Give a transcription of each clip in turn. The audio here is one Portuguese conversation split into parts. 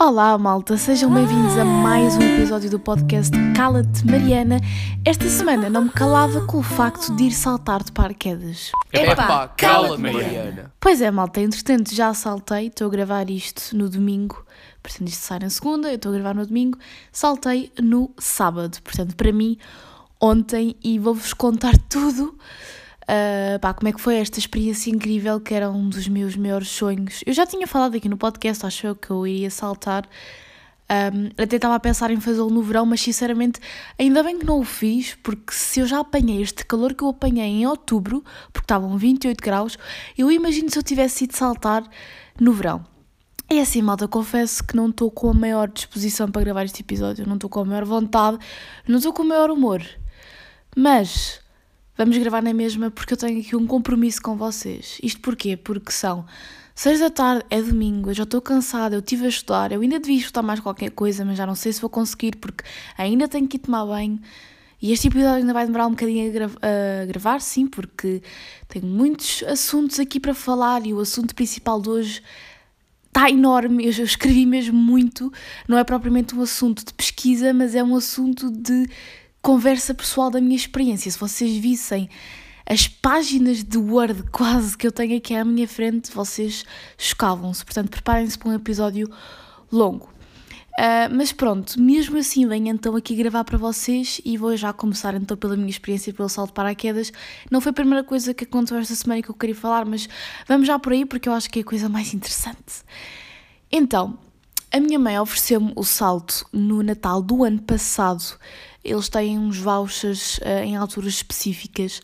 Olá, malta, sejam bem-vindos a mais um episódio do podcast Cala-te Mariana. Esta semana não me calava com o facto de ir saltar de paraquedas. Epá, cala-te, Mariana. Pois é, malta, entretanto já saltei, estou a gravar isto no domingo, portanto isto sai na segunda, eu estou a gravar no domingo, saltei no sábado, portanto para mim, ontem, e vou-vos contar tudo. Uh, pá, como é que foi esta experiência incrível que era um dos meus maiores sonhos. Eu já tinha falado aqui no podcast, acho eu, que eu iria saltar. Um, até estava a pensar em fazê-lo no verão, mas sinceramente ainda bem que não o fiz, porque se eu já apanhei este calor que eu apanhei em outubro, porque estavam 28 graus, eu imagino se eu tivesse ido saltar no verão. E assim, malta, confesso que não estou com a maior disposição para gravar este episódio, não estou com a maior vontade, não estou com o maior humor. Mas vamos gravar na mesma porque eu tenho aqui um compromisso com vocês. Isto porquê? Porque são 6 da tarde, é domingo, eu já estou cansada, eu estive a estudar, eu ainda devia estudar mais qualquer coisa, mas já não sei se vou conseguir porque ainda tenho que ir tomar banho. E este episódio ainda vai demorar um bocadinho a, gra a gravar, sim, porque tenho muitos assuntos aqui para falar e o assunto principal de hoje está enorme. Eu escrevi mesmo muito. Não é propriamente um assunto de pesquisa, mas é um assunto de conversa pessoal da minha experiência. Se vocês vissem as páginas de Word quase que eu tenho aqui à minha frente, vocês chocavam-se. Portanto, preparem-se para um episódio longo. Uh, mas pronto, mesmo assim venho então aqui gravar para vocês e vou já começar então pela minha experiência pelo salto de paraquedas. Não foi a primeira coisa que aconteceu esta semana que eu queria falar, mas vamos já por aí porque eu acho que é a coisa mais interessante. Então, a minha mãe ofereceu-me o salto no Natal do ano passado eles têm uns vouchers uh, em alturas específicas.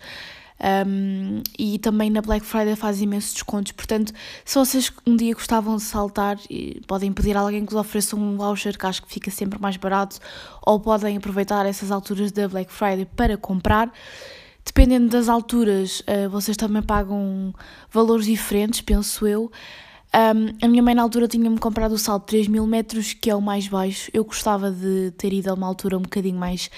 Um, e também na Black Friday faz imensos descontos. Portanto, se vocês um dia gostavam de saltar, podem pedir a alguém que vos ofereça um voucher que acho que fica sempre mais barato, ou podem aproveitar essas alturas da Black Friday para comprar. Dependendo das alturas, uh, vocês também pagam valores diferentes, penso eu. Um, a minha mãe na altura tinha-me comprado o salto de 3 mil metros, que é o mais baixo. Eu gostava de ter ido a uma altura um bocadinho mais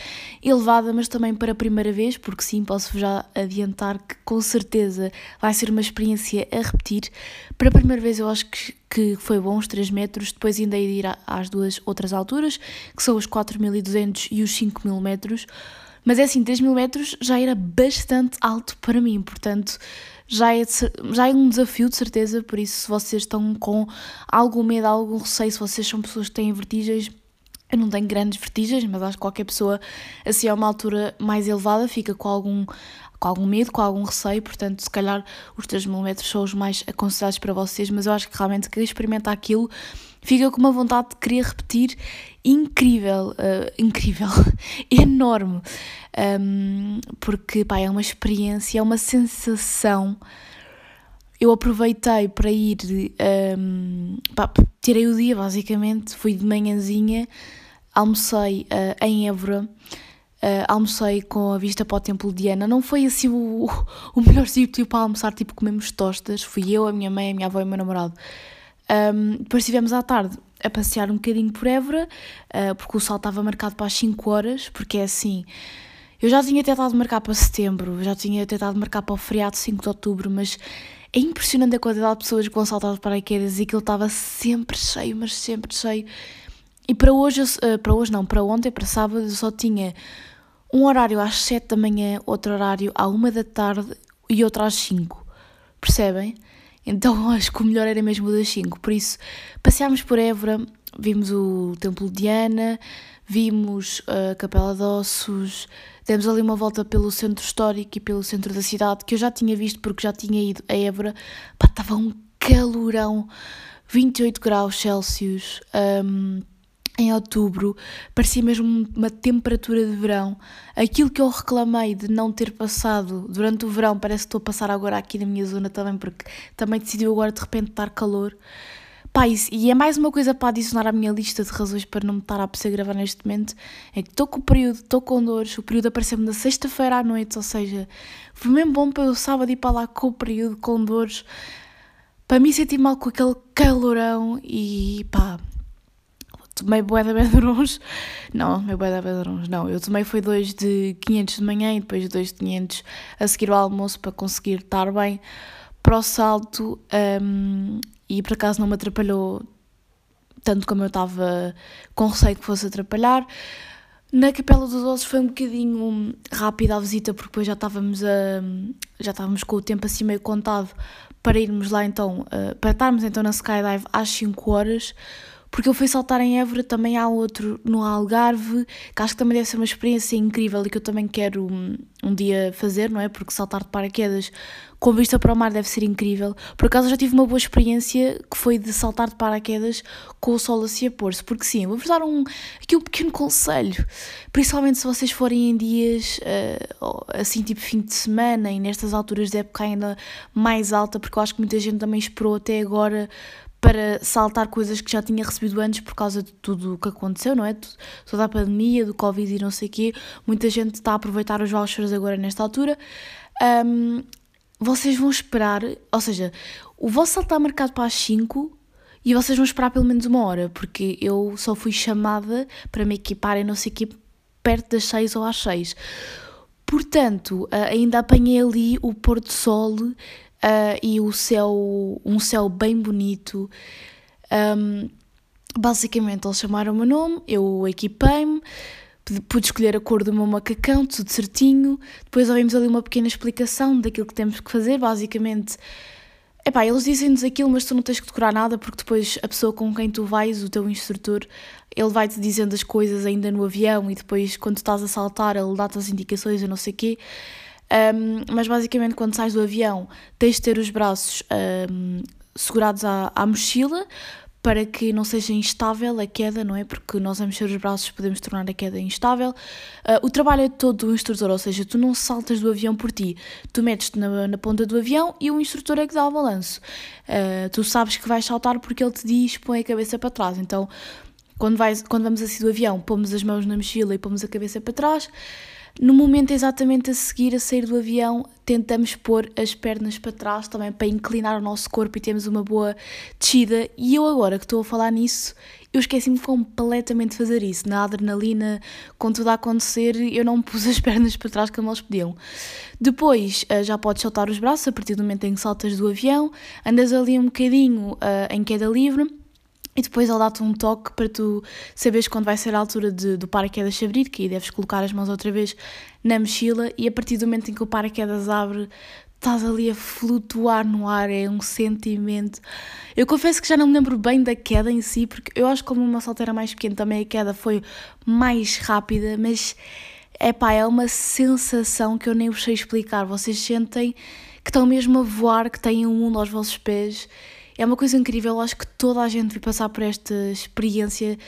elevada, mas também para a primeira vez, porque sim, posso já adiantar que com certeza vai ser uma experiência a repetir. Para a primeira vez eu acho que, que foi bom os 3 metros, depois ainda ir às duas outras alturas, que são os 4.200 e os 5.000 metros. Mas é assim, 3 mil metros já era bastante alto para mim, portanto já é, já é um desafio de certeza, por isso se vocês estão com algum medo, algum receio, se vocês são pessoas que têm vertigens, eu não tenho grandes vertigens, mas acho que qualquer pessoa assim a uma altura mais elevada fica com algum, com algum medo, com algum receio, portanto, se calhar os 3 mil metros são os mais aconselhados para vocês, mas eu acho que realmente quem experimenta aquilo fica com uma vontade de querer repetir incrível, uh, incrível, enorme, um, porque pá, é uma experiência, é uma sensação. Eu aproveitei para ir, um, pá, tirei o dia basicamente, fui de manhãzinha, almocei uh, em Évora. Uh, almocei com a vista para o Templo de Ana. Não foi assim o, o melhor sítio para almoçar, tipo comemos tostas. Fui eu, a minha mãe, a minha avó e o meu namorado. Um, depois estivemos à tarde a passear um bocadinho por Évora, uh, porque o sol estava marcado para as 5 horas, porque é assim. Eu já tinha tentado marcar para setembro, já tinha tentado marcar para o feriado 5 de outubro, mas é impressionante a quantidade de pessoas que vão saltar de paraquedas e aquilo estava sempre cheio, mas sempre cheio. E para hoje, uh, para hoje não, para ontem, para sábado, eu só tinha um horário às 7 da manhã, outro horário à 1 da tarde e outro às 5. Percebem? Então acho que o melhor era mesmo o das 5. Por isso, passeámos por Évora, vimos o Templo de Ana, vimos a Capela de Ossos, demos ali uma volta pelo centro histórico e pelo centro da cidade, que eu já tinha visto porque já tinha ido a Évora. Pá, estava um calorão, 28 graus Celsius. Um, em outubro, parecia mesmo uma temperatura de verão. Aquilo que eu reclamei de não ter passado durante o verão, parece que estou a passar agora aqui na minha zona também, porque também decidiu agora de repente estar calor. Pá, e é mais uma coisa para adicionar à minha lista de razões para não me estar a apetecer gravar neste momento, é que estou com o período, estou com dores, o período apareceu-me na sexta-feira à noite, ou seja, foi mesmo bom para eu sábado ir para lá com o período, com dores, para mim sentir mal com aquele calorão e pá, tomei bué da bedrons, não, tomei bué da bedrons, não, eu tomei foi dois de 500 de manhã e depois dois de 500 a seguir o almoço para conseguir estar bem. Para o salto um, e por acaso não me atrapalhou tanto como eu estava com receio que fosse atrapalhar. Na Capela dos Ossos foi um bocadinho rápida a visita, porque depois já estávamos, a, já estávamos com o tempo assim meio contado para irmos lá então, uh, para estarmos então na Skydive às 5 horas, porque eu fui saltar em Évora, também há outro no Algarve, que acho que também deve ser uma experiência incrível e que eu também quero um, um dia fazer, não é? Porque saltar de paraquedas com vista para o mar deve ser incrível. Por acaso já tive uma boa experiência que foi de saltar de paraquedas com o sol a pôr-se, porque sim, vou-vos dar um, aqui um pequeno conselho, principalmente se vocês forem em dias uh, assim tipo fim de semana e nestas alturas de época ainda mais alta, porque eu acho que muita gente também esperou até agora para saltar coisas que já tinha recebido antes por causa de tudo o que aconteceu, não é? Toda a pandemia, do Covid e não sei o quê. Muita gente está a aproveitar os vouchers agora nesta altura. Um, vocês vão esperar, ou seja, o vosso salto está marcado para as 5 e vocês vão esperar pelo menos uma hora, porque eu só fui chamada para me equipar não sei o quê perto das 6 ou às 6. Portanto, ainda apanhei ali o pôr do sol uh, e o céu, um céu bem bonito. Um, basicamente, eles chamaram o meu nome, eu equipei-me, pude escolher a cor do meu macacão, tudo certinho. Depois ouvimos ali uma pequena explicação daquilo que temos que fazer. Basicamente, epá, eles dizem-nos aquilo, mas tu não tens que decorar nada, porque depois a pessoa com quem tu vais, o teu instrutor, ele vai-te dizendo as coisas ainda no avião e depois, quando estás a saltar, ele dá-te as indicações, eu não sei o quê. Um, mas basicamente, quando sais do avião, tens de ter os braços um, segurados à, à mochila para que não seja instável a queda, não é? Porque nós a mexer os braços podemos tornar a queda instável. Uh, o trabalho é todo do instrutor, ou seja, tu não saltas do avião por ti, tu metes-te na, na, ponta do avião e o instrutor é que dá o balanço. Uh, tu sabes que vais saltar porque ele te diz põe a cabeça para trás. Então, quando, vais, quando vamos assim do avião, pomos as mãos na mochila e pomos a cabeça para trás. No momento exatamente a seguir a sair do avião, tentamos pôr as pernas para trás também para inclinar o nosso corpo e termos uma boa descida. E eu agora que estou a falar nisso, eu esqueci-me completamente de fazer isso. Na adrenalina, com tudo a acontecer, eu não pus as pernas para trás como eles pediam. Depois eh, já podes soltar os braços a partir do momento em que saltas do avião, andas ali um bocadinho uh, em queda livre e depois ele dá-te um toque para tu saberes quando vai ser a altura de, do paraquedas se abrir, que aí deves colocar as mãos outra vez na mochila e a partir do momento em que o paraquedas abre, estás ali a flutuar no ar, é um sentimento. Eu confesso que já não me lembro bem da queda em si, porque eu acho que como uma salteira mais pequena também a queda foi mais rápida, mas é pá, é uma sensação que eu nem vos sei explicar. Vocês sentem que estão mesmo a voar, que têm um mundo aos vossos pés é uma coisa incrível, acho que toda a gente devia passar por esta experiência,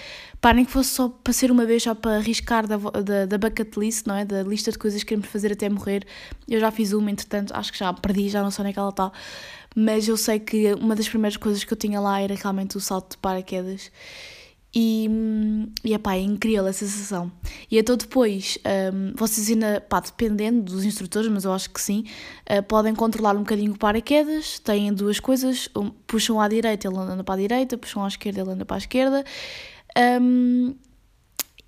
para nem que fosse só para ser uma vez, só para arriscar da, da, da bucket list, não é? Da lista de coisas que queremos fazer até morrer. Eu já fiz uma, entretanto, acho que já perdi, já não sei onde é que ela está, mas eu sei que uma das primeiras coisas que eu tinha lá era realmente o salto de paraquedas. E, e epá, é incrível a sensação. E então depois, um, vocês ainda, pá, dependendo dos instrutores, mas eu acho que sim, uh, podem controlar um bocadinho o paraquedas, têm duas coisas, um, puxam à direita, ele anda para a direita, puxam à esquerda, ele anda para a esquerda. Um,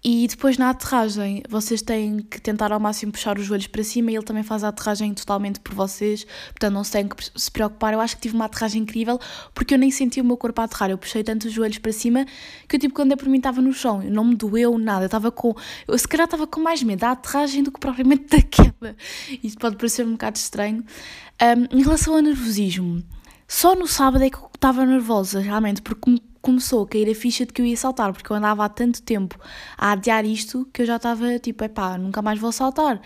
e depois na aterragem, vocês têm que tentar ao máximo puxar os joelhos para cima e ele também faz a aterragem totalmente por vocês, portanto não se têm que se preocupar. Eu acho que tive uma aterragem incrível porque eu nem senti o meu corpo a aterrar. Eu puxei tanto os joelhos para cima que eu, tipo, quando é por mim estava no chão, não me doeu nada. Eu estava com. Eu se calhar estava com mais medo da aterragem do que propriamente da queda. Isto pode parecer um bocado estranho. Um, em relação ao nervosismo, só no sábado é que eu estava nervosa, realmente, porque me começou a cair a ficha de que eu ia saltar, porque eu andava há tanto tempo a adiar isto que eu já estava tipo, epá, nunca mais vou saltar.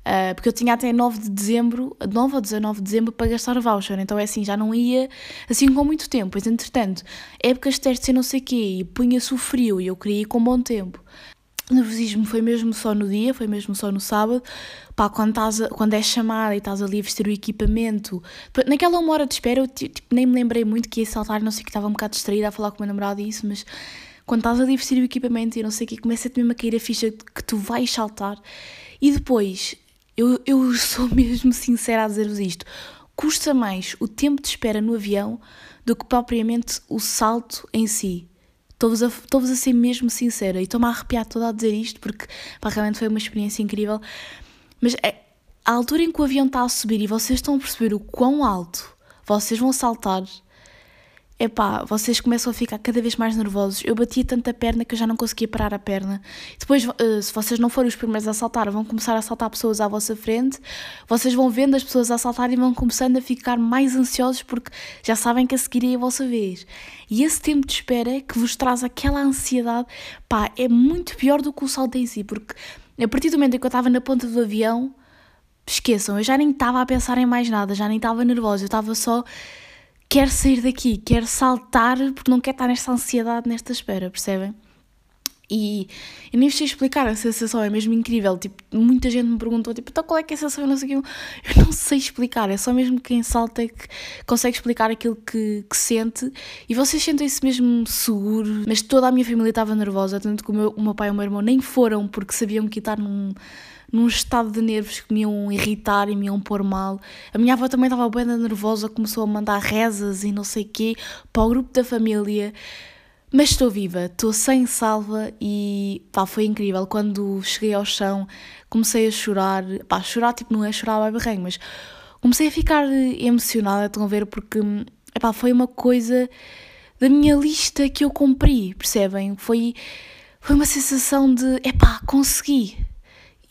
Uh, porque eu tinha até 9 de dezembro, 9 ou 19 de dezembro para gastar voucher, então é assim, já não ia assim com muito tempo. Mas entretanto, épocas de testes e não sei o quê, e punha-se o frio e eu queria ir com bom tempo. Nervosismo foi mesmo só no dia, foi mesmo só no sábado. Pá, quando, estás quando és chamada e estás ali a vestir o equipamento. Naquela uma hora de espera, eu tipo, nem me lembrei muito que ia saltar, não sei que estava um bocado distraída a falar com o meu namorado isso, mas quando estás ali a vestir o equipamento e não sei o que, começa-te mesmo a cair a ficha que tu vais saltar. E depois, eu, eu sou mesmo sincera a dizer-vos isto, custa mais o tempo de espera no avião do que propriamente o salto em si. Estou-vos a, a ser mesmo sincera e estou-me a arrepiar toda a dizer isto porque pá, realmente foi uma experiência incrível. Mas é, a altura em que o avião está a subir e vocês estão a perceber o quão alto vocês vão saltar, epá, vocês começam a ficar cada vez mais nervosos. Eu batia tanta perna que eu já não conseguia parar a perna. Depois, uh, se vocês não forem os primeiros a saltar, vão começar a saltar pessoas à vossa frente. Vocês vão vendo as pessoas a saltar e vão começando a ficar mais ansiosos porque já sabem que a seguir é a vossa vez. E esse tempo de espera que vos traz aquela ansiedade, pá, é muito pior do que o salto em si, porque a partir do momento em que eu estava na ponta do avião, esqueçam, eu já nem estava a pensar em mais nada, já nem estava nervosa, eu estava só quero sair daqui, quero saltar porque não quero estar nesta ansiedade, nesta espera, percebem? E eu nem sei explicar, a sensação é mesmo incrível. Tipo, muita gente me perguntou, tipo, então qual é que é a sensação? Eu não sei, eu não sei explicar, é só mesmo quem salta que consegue explicar aquilo que, que sente. E vocês sentem-se mesmo seguro, mas toda a minha família estava nervosa, tanto que o meu, o meu pai e o meu irmão nem foram porque sabiam que estar num num estado de nervos que me iam irritar e me iam pôr mal. A minha avó também estava bem nervosa, começou a mandar rezas e não sei quê para o grupo da família. Mas estou viva, estou sem salva e pá, foi incrível. Quando cheguei ao chão, comecei a chorar. Pá, chorar tipo não é chorar a barranho, mas comecei a ficar emocionada, estão a ver, porque epá, foi uma coisa da minha lista que eu cumpri, percebem? Foi, foi uma sensação de epá, consegui,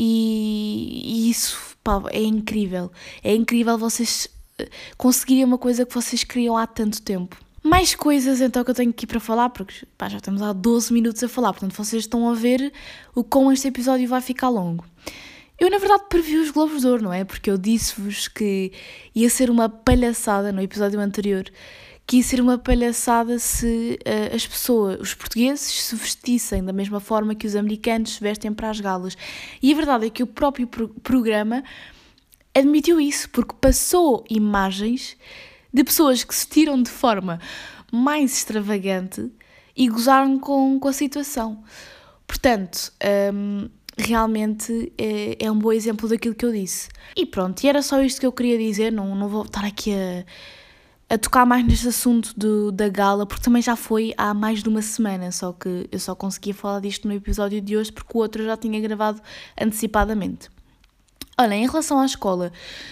e, isso pá, é incrível. É incrível vocês eh, conseguirem uma coisa que vocês queriam há tanto tempo. Mais coisas então que eu tenho aqui para falar, porque pá, já estamos há 12 minutos a falar, portanto vocês estão a ver o como este episódio vai ficar longo. Eu, na verdade, previ os Globos de Ouro, não é? Porque eu disse-vos que ia ser uma palhaçada no episódio anterior que ia ser uma palhaçada se uh, as pessoas, os portugueses, se vestissem da mesma forma que os americanos se vestem para as galas. E a verdade é que o próprio pro programa admitiu isso, porque passou imagens de pessoas que se tiram de forma mais extravagante e gozaram com, com a situação. Portanto, um, realmente é, é, um bom exemplo daquilo que eu disse. E pronto, e era só isto que eu queria dizer, não, não vou estar aqui a a tocar mais neste assunto do, da gala, porque também já foi há mais de uma semana, só que eu só conseguia falar disto no episódio de hoje porque o outro eu já tinha gravado antecipadamente. Olha, em relação à escola,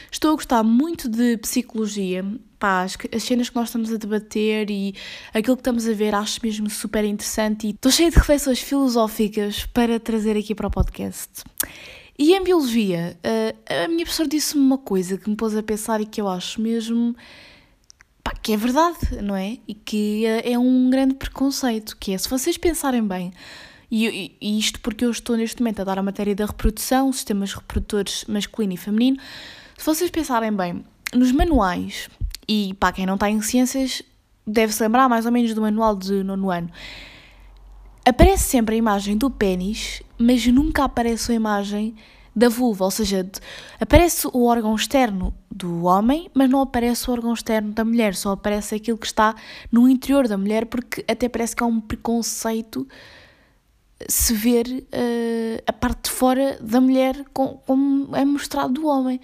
estou a gostar muito de psicologia, pá, as, as cenas que nós estamos a debater e aquilo que estamos a ver acho mesmo super interessante e estou cheia de reflexões filosóficas para trazer aqui para o podcast. E em biologia, a, a minha professora disse-me uma coisa que me pôs a pensar e que eu acho mesmo que é verdade, não é? E que é, é um grande preconceito, que é, se vocês pensarem bem, e, e, isto porque eu estou neste momento a dar a matéria da reprodução, sistemas reprodutores masculino e feminino, se vocês pensarem bem, nos manuais, e para quem não está em ciências, deve-se lembrar mais ou menos do manual de nono ano, aparece sempre a imagem do pênis, mas nunca aparece a imagem da vulva, ou seja, aparece o órgão externo do homem, mas não aparece o órgão externo da mulher, só aparece aquilo que está no interior da mulher, porque até parece que há um preconceito se ver uh, a parte de fora da mulher como, é mostrado do homem.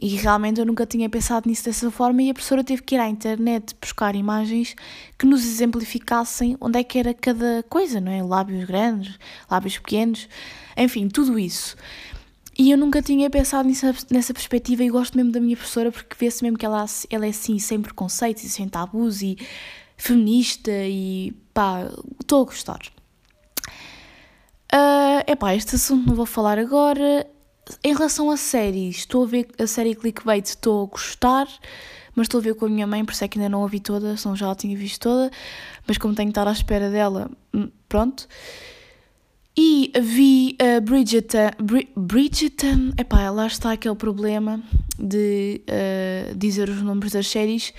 E realmente eu nunca tinha pensado nisso dessa forma e a professora teve que ir à internet buscar imagens que nos exemplificassem onde é que era cada coisa, não é? Lábios grandes, lábios pequenos, enfim, tudo isso. E eu nunca tinha pensado nisso, nessa perspectiva e gosto mesmo da minha professora porque vê-se mesmo que ela, ela é assim, sem preconceitos e sem tabus e feminista e pá, estou a gostar. Uh, epá, este assunto não vou falar agora. Em relação a séries, estou a ver a série Clickbait, estou a gostar, mas estou a ver com a minha mãe, por isso é que ainda não a vi toda, senão já a tinha visto toda, mas como tenho que estar à espera dela, hum, pronto. E vi a Bridgerton. Bri Bridgerton. Epá, lá está aquele problema de uh, dizer os nomes das séries.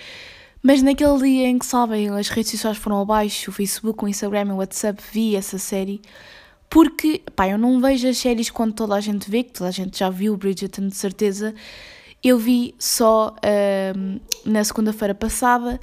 Mas naquele dia em que, sabem, as redes sociais foram abaixo, o Facebook, o Instagram, o WhatsApp, vi essa série. Porque, pá, eu não vejo as séries quando toda a gente vê, que toda a gente já viu Bridgerton de certeza. Eu vi só uh, na segunda-feira passada,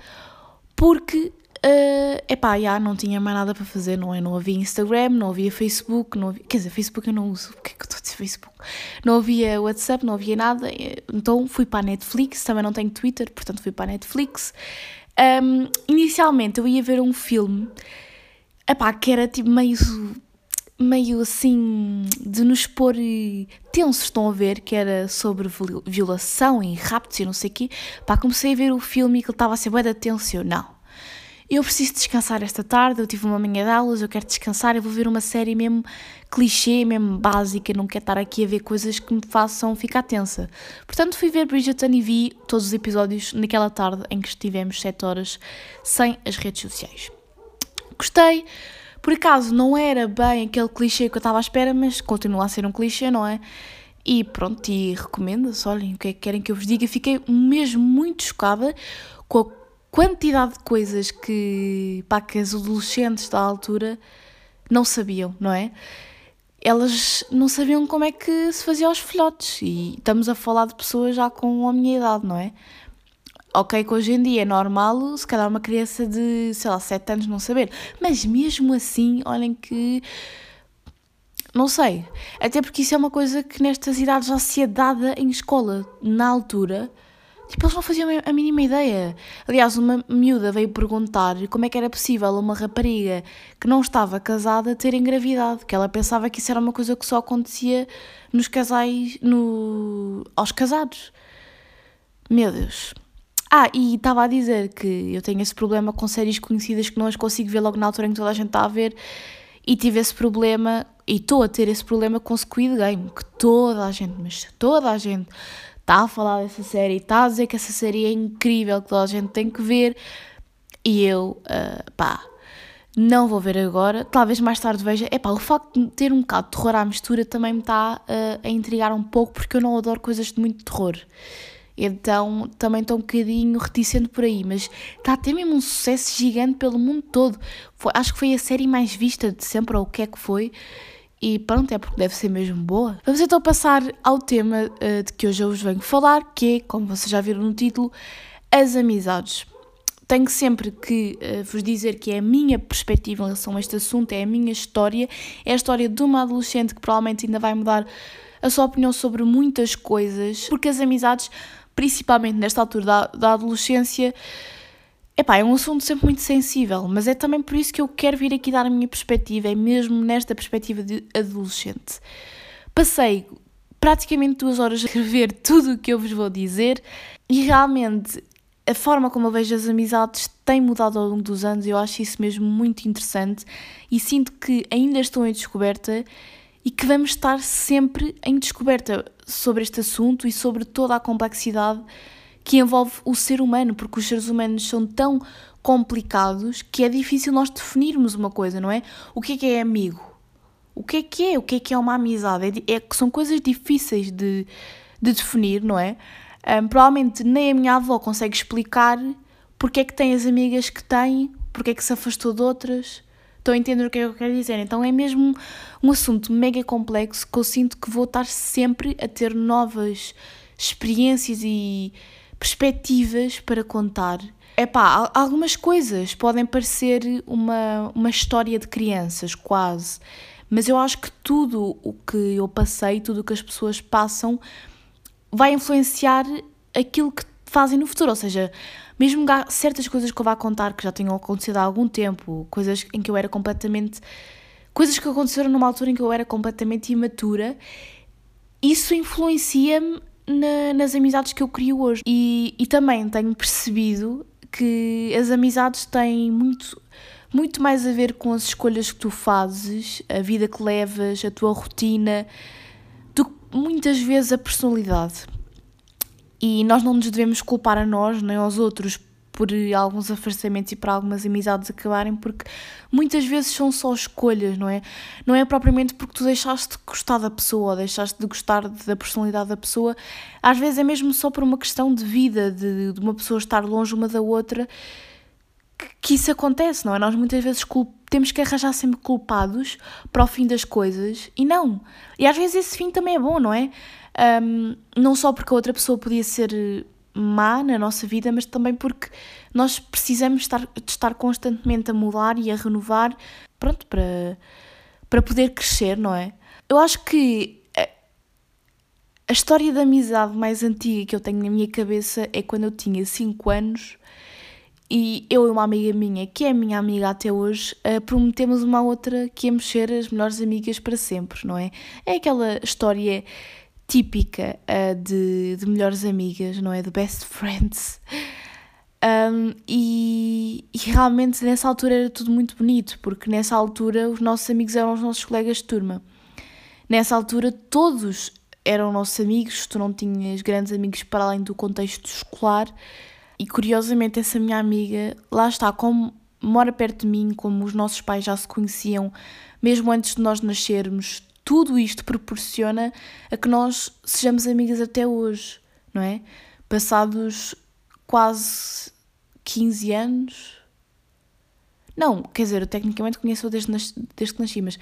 porque Uh, epá, já não tinha mais nada para fazer, não é? Não havia Instagram, não havia Facebook, não havia, quer dizer, Facebook eu não uso, o que é que eu estou a dizer Facebook? Não havia WhatsApp, não havia nada, então fui para a Netflix, também não tenho Twitter, portanto fui para a Netflix. Um, inicialmente eu ia ver um filme, epá, que era tipo meio, meio assim, de nos pôr tensos, estão a ver, que era sobre violação e raptos e não sei o quê. Pá, comecei a ver o filme e que ele estava a ser bué de tenso, não eu preciso descansar esta tarde, eu tive uma manhã de aulas, eu quero descansar, eu vou ver uma série mesmo clichê, mesmo básica, não quero estar aqui a ver coisas que me façam ficar tensa. Portanto, fui ver Bridgerton e vi todos os episódios naquela tarde em que estivemos 7 horas sem as redes sociais. Gostei, por acaso não era bem aquele clichê que eu estava à espera, mas continua a ser um clichê, não é? E pronto, e recomendo-se, olhem, o que é que querem que eu vos diga. Fiquei mesmo muito chocada com a quantidade de coisas que, pá, que as adolescentes da altura não sabiam, não é? Elas não sabiam como é que se fazia os filhotes e estamos a falar de pessoas já com a minha idade, não é? Ok, que hoje em dia é normal, se calhar uma criança de, sei lá, 7 anos não saber, mas mesmo assim, olhem que. Não sei. Até porque isso é uma coisa que nestas idades já se é dada em escola. Na altura, Tipo, eles não faziam a mínima ideia. Aliás, uma miúda veio perguntar como é que era possível uma rapariga que não estava casada ter engravidado, que ela pensava que isso era uma coisa que só acontecia nos casais, no... aos casados. Meu Deus. Ah, e estava a dizer que eu tenho esse problema com séries conhecidas que não as consigo ver logo na altura em que toda a gente está a ver e tive esse problema e estou a ter esse problema com Squid Game, que toda a gente, mas toda a gente está a falar dessa série, está a dizer que essa série é incrível, que toda a gente tem que ver, e eu, uh, pá, não vou ver agora, talvez mais tarde veja. É pá, o facto de ter um bocado de terror à mistura também me está uh, a intrigar um pouco, porque eu não adoro coisas de muito terror. Então também estou um bocadinho reticente por aí, mas está a ter mesmo um sucesso gigante pelo mundo todo. Foi, acho que foi a série mais vista de sempre, ou o que é que foi. E pronto, é porque deve ser mesmo boa. Vamos então passar ao tema uh, de que hoje eu vos venho falar, que é, como vocês já viram no título, as amizades. Tenho sempre que uh, vos dizer que é a minha perspectiva em relação a este assunto, é a minha história, é a história de uma adolescente que provavelmente ainda vai mudar a sua opinião sobre muitas coisas, porque as amizades, principalmente nesta altura da, da adolescência, Epá, é um assunto sempre muito sensível, mas é também por isso que eu quero vir aqui dar a minha perspectiva, é mesmo nesta perspectiva de adolescente. Passei praticamente duas horas a escrever tudo o que eu vos vou dizer e realmente a forma como eu vejo as amizades tem mudado ao longo dos anos eu acho isso mesmo muito interessante e sinto que ainda estou em descoberta e que vamos estar sempre em descoberta sobre este assunto e sobre toda a complexidade que envolve o ser humano, porque os seres humanos são tão complicados que é difícil nós definirmos uma coisa, não é? O que é que é amigo? O que é que é? O que é que é uma amizade? É, é são coisas difíceis de, de definir, não é? Um, provavelmente nem a minha avó consegue explicar porque é que tem as amigas que tem, porque é que se afastou de outras. Estão a entender o que é que eu quero dizer? Então é mesmo um assunto mega complexo que eu sinto que vou estar sempre a ter novas experiências e perspectivas para contar. É pá, algumas coisas podem parecer uma, uma história de crianças, quase, mas eu acho que tudo o que eu passei, tudo o que as pessoas passam, vai influenciar aquilo que fazem no futuro. Ou seja, mesmo certas coisas que eu vá contar que já tenham acontecido há algum tempo, coisas em que eu era completamente. coisas que aconteceram numa altura em que eu era completamente imatura, isso influencia-me na, nas amizades que eu crio hoje. E, e também tenho percebido que as amizades têm muito, muito mais a ver com as escolhas que tu fazes, a vida que levas, a tua rotina, do que muitas vezes a personalidade. E nós não nos devemos culpar a nós nem aos outros por alguns afastamentos e para algumas amizades acabarem, porque muitas vezes são só escolhas, não é? Não é propriamente porque tu deixaste de gostar da pessoa ou deixaste de gostar da personalidade da pessoa, às vezes é mesmo só por uma questão de vida, de, de uma pessoa estar longe uma da outra, que, que isso acontece, não é? Nós muitas vezes temos que arranjar sempre culpados para o fim das coisas e não. E às vezes esse fim também é bom, não é? Um, não só porque a outra pessoa podia ser má na nossa vida, mas também porque nós precisamos estar, de estar constantemente a mudar e a renovar, pronto, para, para poder crescer, não é? Eu acho que a, a história da amizade mais antiga que eu tenho na minha cabeça é quando eu tinha 5 anos e eu e uma amiga minha, que é minha amiga até hoje, prometemos uma outra que íamos ser as melhores amigas para sempre, não é? É aquela história típica uh, de, de melhores amigas, não é? De best friends. Um, e, e, realmente nessa altura era tudo muito bonito, porque nessa altura os nossos amigos eram os nossos colegas de turma. Nessa altura todos eram nossos amigos, tu não tinhas grandes amigos para além do contexto escolar. E curiosamente, essa minha amiga, lá está, como mora perto de mim, como os nossos pais já se conheciam, mesmo antes de nós nascermos, tudo isto proporciona a que nós sejamos amigas até hoje, não é? Passados quase 15 anos. Não, quer dizer, eu tecnicamente conheço-a desde, desde que nasci, mas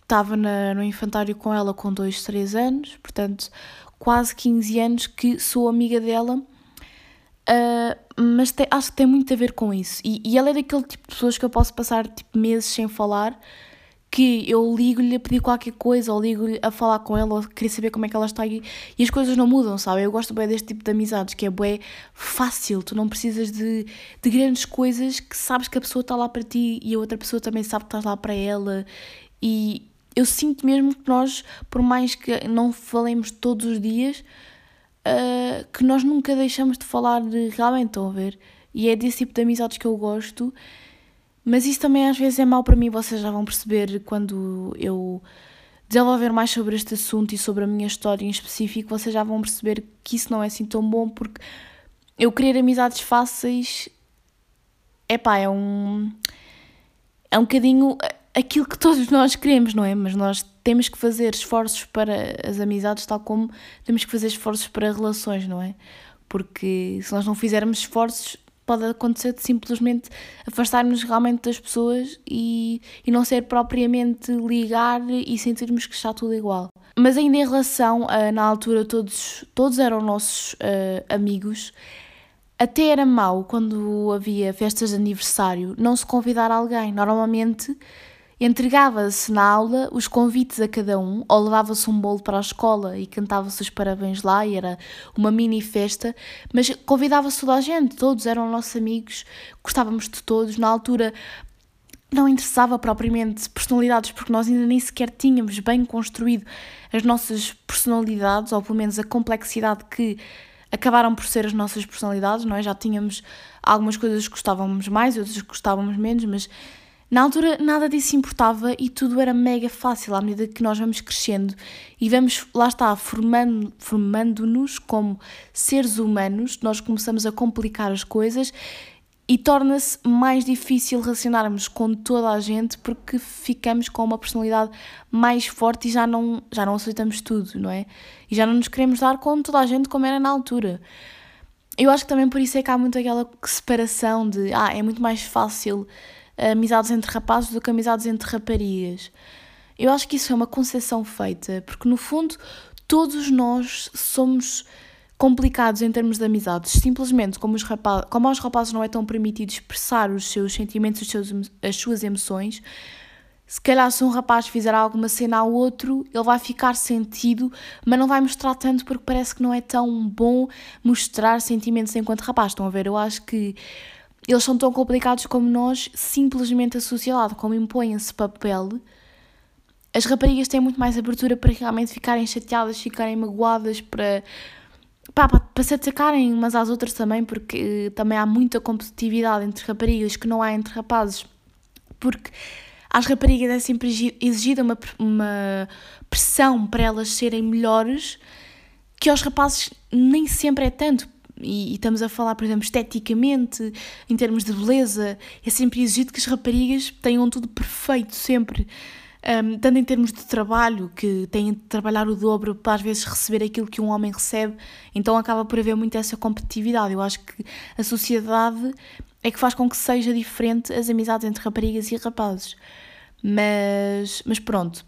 estava uh, no infantário com ela com 2, 3 anos, portanto, quase 15 anos que sou amiga dela. Uh, mas acho que tem muito a ver com isso. E, e ela é daquele tipo de pessoas que eu posso passar tipo, meses sem falar que eu ligo-lhe a pedir qualquer coisa, ou ligo-lhe a falar com ela, ou querer saber como é que ela está e, e as coisas não mudam, sabe? Eu gosto bem deste tipo de amizades, que é bem fácil, tu não precisas de, de grandes coisas que sabes que a pessoa está lá para ti e a outra pessoa também sabe que estás lá para ela. E eu sinto mesmo que nós, por mais que não falemos todos os dias, uh, que nós nunca deixamos de falar de realmente, estão a ver? E é desse tipo de amizades que eu gosto mas isso também às vezes é mau para mim, vocês já vão perceber quando eu desenvolver mais sobre este assunto e sobre a minha história em específico, vocês já vão perceber que isso não é assim tão bom porque eu querer amizades fáceis é pá, é um é um bocadinho aquilo que todos nós queremos, não é? Mas nós temos que fazer esforços para as amizades, tal como temos que fazer esforços para relações, não é? Porque se nós não fizermos esforços, pode acontecer de simplesmente afastarmos realmente das pessoas e, e não ser propriamente ligar e sentirmos que está tudo igual. Mas ainda em relação, a, na altura todos, todos eram nossos uh, amigos, até era mau quando havia festas de aniversário não se convidar alguém. Normalmente Entregava-se na aula os convites a cada um, ou levava-se um bolo para a escola e cantava-se os parabéns lá, e era uma mini festa, mas convidava-se toda a gente, todos eram nossos amigos, gostávamos de todos. Na altura não interessava propriamente personalidades, porque nós ainda nem sequer tínhamos bem construído as nossas personalidades, ou pelo menos a complexidade que acabaram por ser as nossas personalidades, não é? Já tínhamos algumas coisas que gostávamos mais, outras que gostávamos menos, mas na altura nada disso importava e tudo era mega fácil à medida que nós vamos crescendo e vamos, lá está, formando-nos formando como seres humanos, nós começamos a complicar as coisas e torna-se mais difícil relacionarmos com toda a gente porque ficamos com uma personalidade mais forte e já não, já não aceitamos tudo, não é? E já não nos queremos dar com toda a gente como era na altura. Eu acho que também por isso é que há muito aquela separação de, ah, é muito mais fácil amizades entre rapazes do que amizades entre raparigas. Eu acho que isso é uma concessão feita, porque no fundo todos nós somos complicados em termos de amizades, simplesmente como, os rapazes, como aos rapazes não é tão permitido expressar os seus sentimentos, os seus, as suas emoções, se calhar se um rapaz fizer alguma cena ao outro, ele vai ficar sentido, mas não vai mostrar tanto porque parece que não é tão bom mostrar sentimentos enquanto rapaz. Estão a ver? Eu acho que eles são tão complicados como nós, simplesmente a sociedade, como impõe esse papel. As raparigas têm muito mais abertura para realmente ficarem chateadas, ficarem magoadas, para, pá, para, para se atacarem umas às outras também, porque também há muita competitividade entre raparigas que não há entre rapazes, porque às raparigas é sempre exigida uma, uma pressão para elas serem melhores, que aos rapazes nem sempre é tanto, e, e, estamos a falar, por exemplo, esteticamente, em termos de beleza, é sempre exigido que as raparigas tenham tudo perfeito, sempre. Um, tanto em termos de trabalho, que têm de trabalhar o dobro para às vezes receber aquilo que um homem recebe, então acaba por haver muito essa competitividade. Eu acho que a sociedade é que faz com que seja diferente as amizades entre raparigas e rapazes. Mas, mas pronto.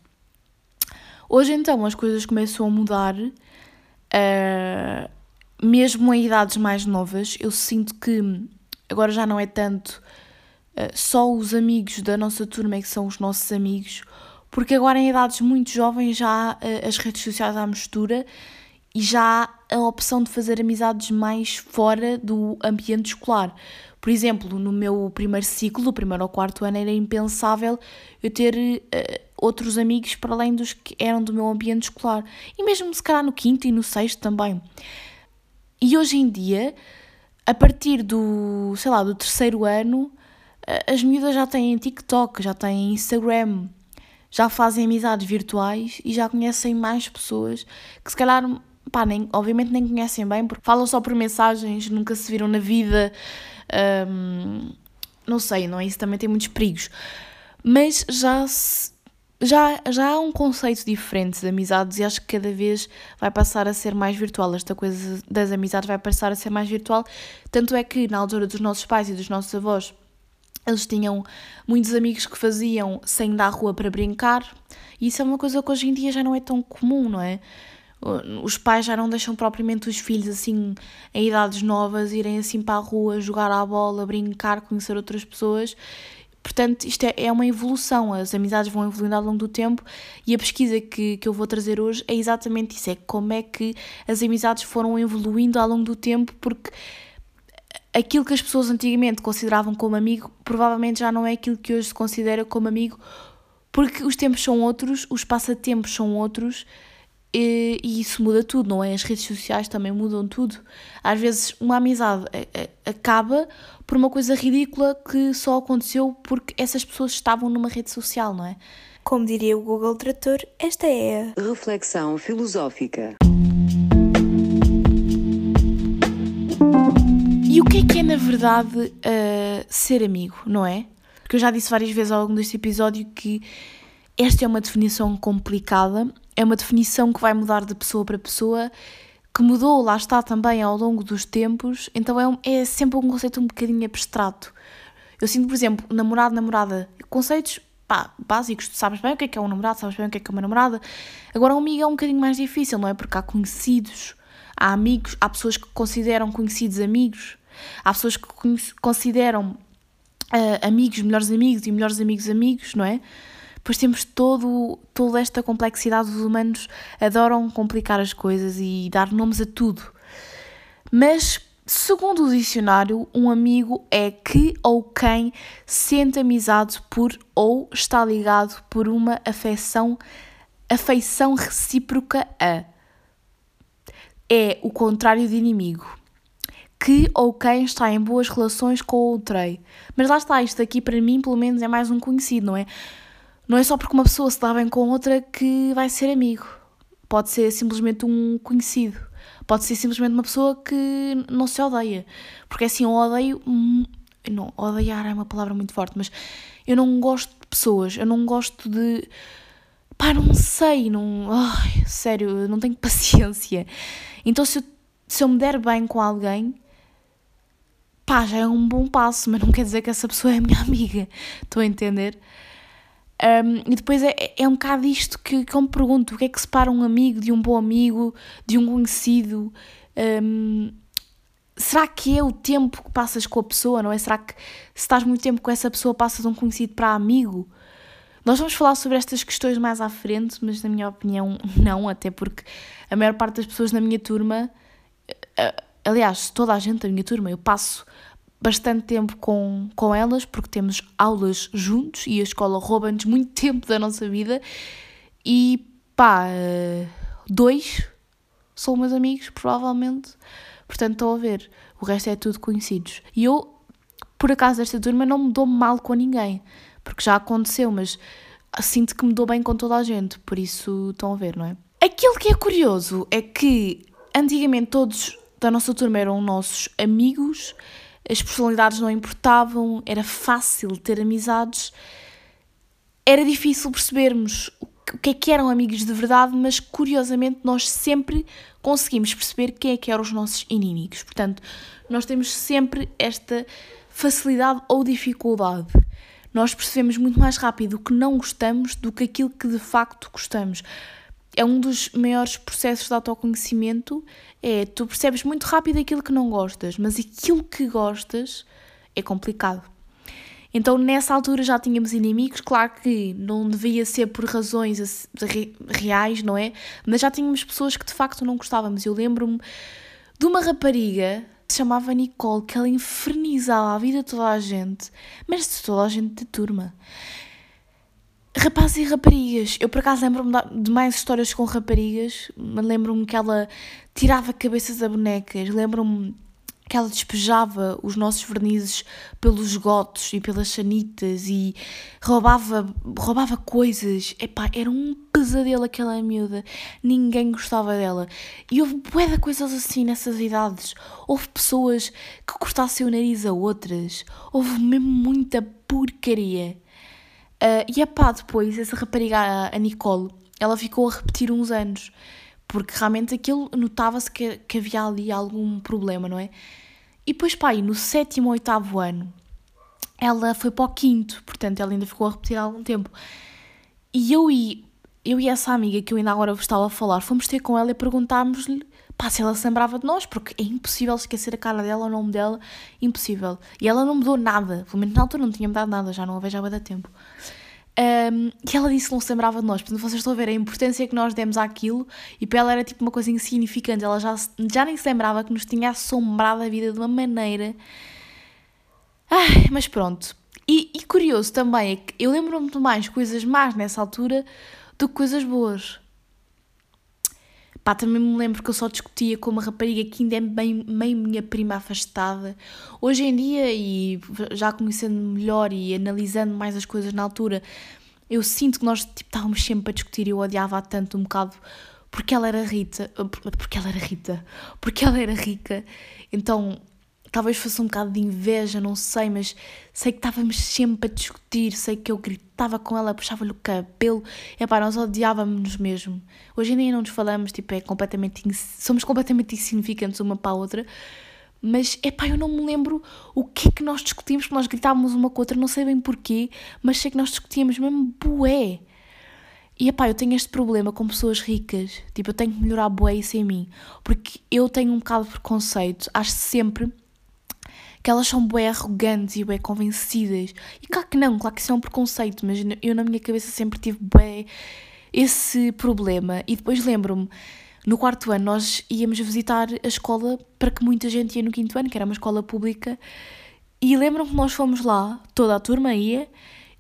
Hoje então as coisas começam a mudar. Uh, mesmo em idades mais novas, eu sinto que agora já não é tanto uh, só os amigos da nossa turma é que são os nossos amigos, porque agora em idades muito jovens já uh, as redes sociais à mistura e já há a opção de fazer amizades mais fora do ambiente escolar. Por exemplo, no meu primeiro ciclo, do primeiro ao quarto ano, era impensável eu ter uh, outros amigos para além dos que eram do meu ambiente escolar. E mesmo se calhar no quinto e no sexto também. E hoje em dia, a partir do, sei lá, do terceiro ano, as miúdas já têm TikTok, já têm Instagram, já fazem amizades virtuais e já conhecem mais pessoas que se calhar, pá, nem, obviamente nem conhecem bem, porque falam só por mensagens, nunca se viram na vida, hum, não sei, não é? Isso também tem muitos perigos. Mas já se, já, já há um conceito diferente de amizades e acho que cada vez vai passar a ser mais virtual. Esta coisa das amizades vai passar a ser mais virtual. Tanto é que na altura dos nossos pais e dos nossos avós eles tinham muitos amigos que faziam sem dar rua para brincar, e isso é uma coisa que hoje em dia já não é tão comum, não é? Os pais já não deixam propriamente os filhos assim, em idades novas, irem assim para a rua, jogar à bola, brincar, conhecer outras pessoas. Portanto, isto é, é uma evolução, as amizades vão evoluindo ao longo do tempo e a pesquisa que, que eu vou trazer hoje é exatamente isso: é como é que as amizades foram evoluindo ao longo do tempo, porque aquilo que as pessoas antigamente consideravam como amigo, provavelmente já não é aquilo que hoje se considera como amigo, porque os tempos são outros, os passatempos são outros e, e isso muda tudo, não é? As redes sociais também mudam tudo. Às vezes uma amizade acaba por uma coisa ridícula que só aconteceu porque essas pessoas estavam numa rede social, não é? Como diria o Google Trator, esta é a reflexão filosófica. E o que é que é, na verdade, uh, ser amigo, não é? Porque eu já disse várias vezes ao longo deste episódio que esta é uma definição complicada, é uma definição que vai mudar de pessoa para pessoa, que mudou, lá está, também ao longo dos tempos, então é, um, é sempre um conceito um bocadinho abstrato. Eu sinto, por exemplo, namorado, namorada, conceitos pá, básicos, tu sabes bem o que é que é um namorado, sabes bem o que é que é uma namorada. Agora, um amigo é um bocadinho mais difícil, não é? Porque há conhecidos, há amigos, há pessoas que consideram conhecidos amigos. Há pessoas que consideram uh, amigos, melhores amigos e melhores amigos amigos, não é? Depois temos todo, toda esta complexidade. Os humanos adoram complicar as coisas e dar nomes a tudo. Mas, segundo o dicionário, um amigo é que ou quem sente amizade por ou está ligado por uma afeição, afeição recíproca a. É o contrário de inimigo que ou quem está em boas relações com outrem. Mas lá está, isto aqui para mim, pelo menos, é mais um conhecido, não é? Não é só porque uma pessoa se dá bem com outra que vai ser amigo. Pode ser simplesmente um conhecido. Pode ser simplesmente uma pessoa que não se odeia. Porque assim, eu odeio. Não, odiar é uma palavra muito forte, mas eu não gosto de pessoas, eu não gosto de. Pá, não sei, não. Ai, sério, não tenho paciência. Então se eu, se eu me der bem com alguém, pá, já é um bom passo, mas não quer dizer que essa pessoa é minha amiga. Estou a entender? Um, e depois é, é um bocado isto que, que eu me pergunto: o que é que separa um amigo de um bom amigo, de um conhecido? Um, será que é o tempo que passas com a pessoa, não é? Será que se estás muito tempo com essa pessoa, passas de um conhecido para amigo? Nós vamos falar sobre estas questões mais à frente, mas na minha opinião, não, até porque a maior parte das pessoas na minha turma, aliás, toda a gente da minha turma, eu passo bastante tempo com, com elas, porque temos aulas juntos e a escola rouba-nos muito tempo da nossa vida. E pá, dois são meus amigos, provavelmente. Portanto, estou a ver. O resto é tudo conhecidos. E eu, por acaso, esta turma não me dou mal com ninguém, porque já aconteceu, mas sinto que me dou bem com toda a gente. Por isso, estão a ver, não é? Aquilo que é curioso é que antigamente todos da nossa turma eram nossos amigos as personalidades não importavam, era fácil ter amizades, era difícil percebermos o que é que eram amigos de verdade, mas curiosamente nós sempre conseguimos perceber quem é que eram os nossos inimigos. Portanto, nós temos sempre esta facilidade ou dificuldade. Nós percebemos muito mais rápido o que não gostamos do que aquilo que de facto gostamos é um dos maiores processos de autoconhecimento. É, tu percebes muito rápido aquilo que não gostas, mas aquilo que gostas é complicado. Então, nessa altura já tínhamos inimigos, claro que não devia ser por razões reais, não é? Mas já tínhamos pessoas que de facto não gostávamos. Eu lembro-me de uma rapariga que se chamava Nicole, que ela infernizava a vida de toda a gente, mas de toda a gente de turma Rapazes e raparigas. Eu por acaso lembro-me de mais histórias com raparigas. Lembro-me que ela tirava cabeças a bonecas. Lembro-me que ela despejava os nossos vernizes pelos esgotos e pelas sanitas e roubava, roubava coisas. Epá, era um pesadelo aquela miúda. Ninguém gostava dela. E houve bué de coisas assim nessas idades. Houve pessoas que cortassem o nariz a outras. Houve mesmo muita porcaria. Uh, e epá, depois, essa rapariga, a Nicole, ela ficou a repetir uns anos. Porque realmente aquilo notava-se que, que havia ali algum problema, não é? E depois, pá, no sétimo ou oitavo ano, ela foi para o quinto, portanto, ela ainda ficou a repetir há algum tempo. E eu e, eu e essa amiga que eu ainda agora vos estava a falar, fomos ter com ela e perguntámos-lhe pá, se ela se lembrava de nós, porque é impossível esquecer a cara dela, o nome dela, impossível. E ela não mudou nada, pelo menos na altura não tinha mudado nada, já não a vejo há muito tempo. Um, e ela disse que não se lembrava de nós. Portanto, vocês estão a ver a importância que nós demos àquilo e para ela era tipo uma coisa insignificante. Ela já, já nem se lembrava que nos tinha assombrado a vida de uma maneira. Ai, mas pronto. E, e curioso também é que eu lembro-me de mais coisas más nessa altura do que coisas boas. Pá, também me lembro que eu só discutia com uma rapariga que ainda é bem, meio minha prima afastada. Hoje em dia, e já conhecendo melhor e analisando mais as coisas na altura, eu sinto que nós tipo, estávamos sempre a discutir e eu odiava tanto um bocado porque ela era Rita, porque ela era Rita, porque ela era rica. Então talvez fosse um bocado de inveja, não sei, mas sei que estávamos sempre a discutir, sei que eu gritava com ela, puxava-lhe o cabelo, é pá, nós odiávamos-nos mesmo. Hoje em dia não nos falamos, tipo, é completamente, somos completamente insignificantes uma para a outra, mas é pá, eu não me lembro o que é que nós discutimos, porque nós gritávamos uma com a outra, não sei bem porquê, mas sei que nós discutíamos mesmo bué. E epá, eu tenho este problema com pessoas ricas, tipo, eu tenho que melhorar bué isso em mim, porque eu tenho um bocado de preconceito, acho sempre que elas são bué arrogantes e bué convencidas. E claro que não, claro que isso é um preconceito, mas eu na minha cabeça sempre tive bué esse problema. E depois lembro-me, no quarto ano nós íamos visitar a escola para que muita gente ia no quinto ano, que era uma escola pública, e lembro-me que nós fomos lá, toda a turma ia,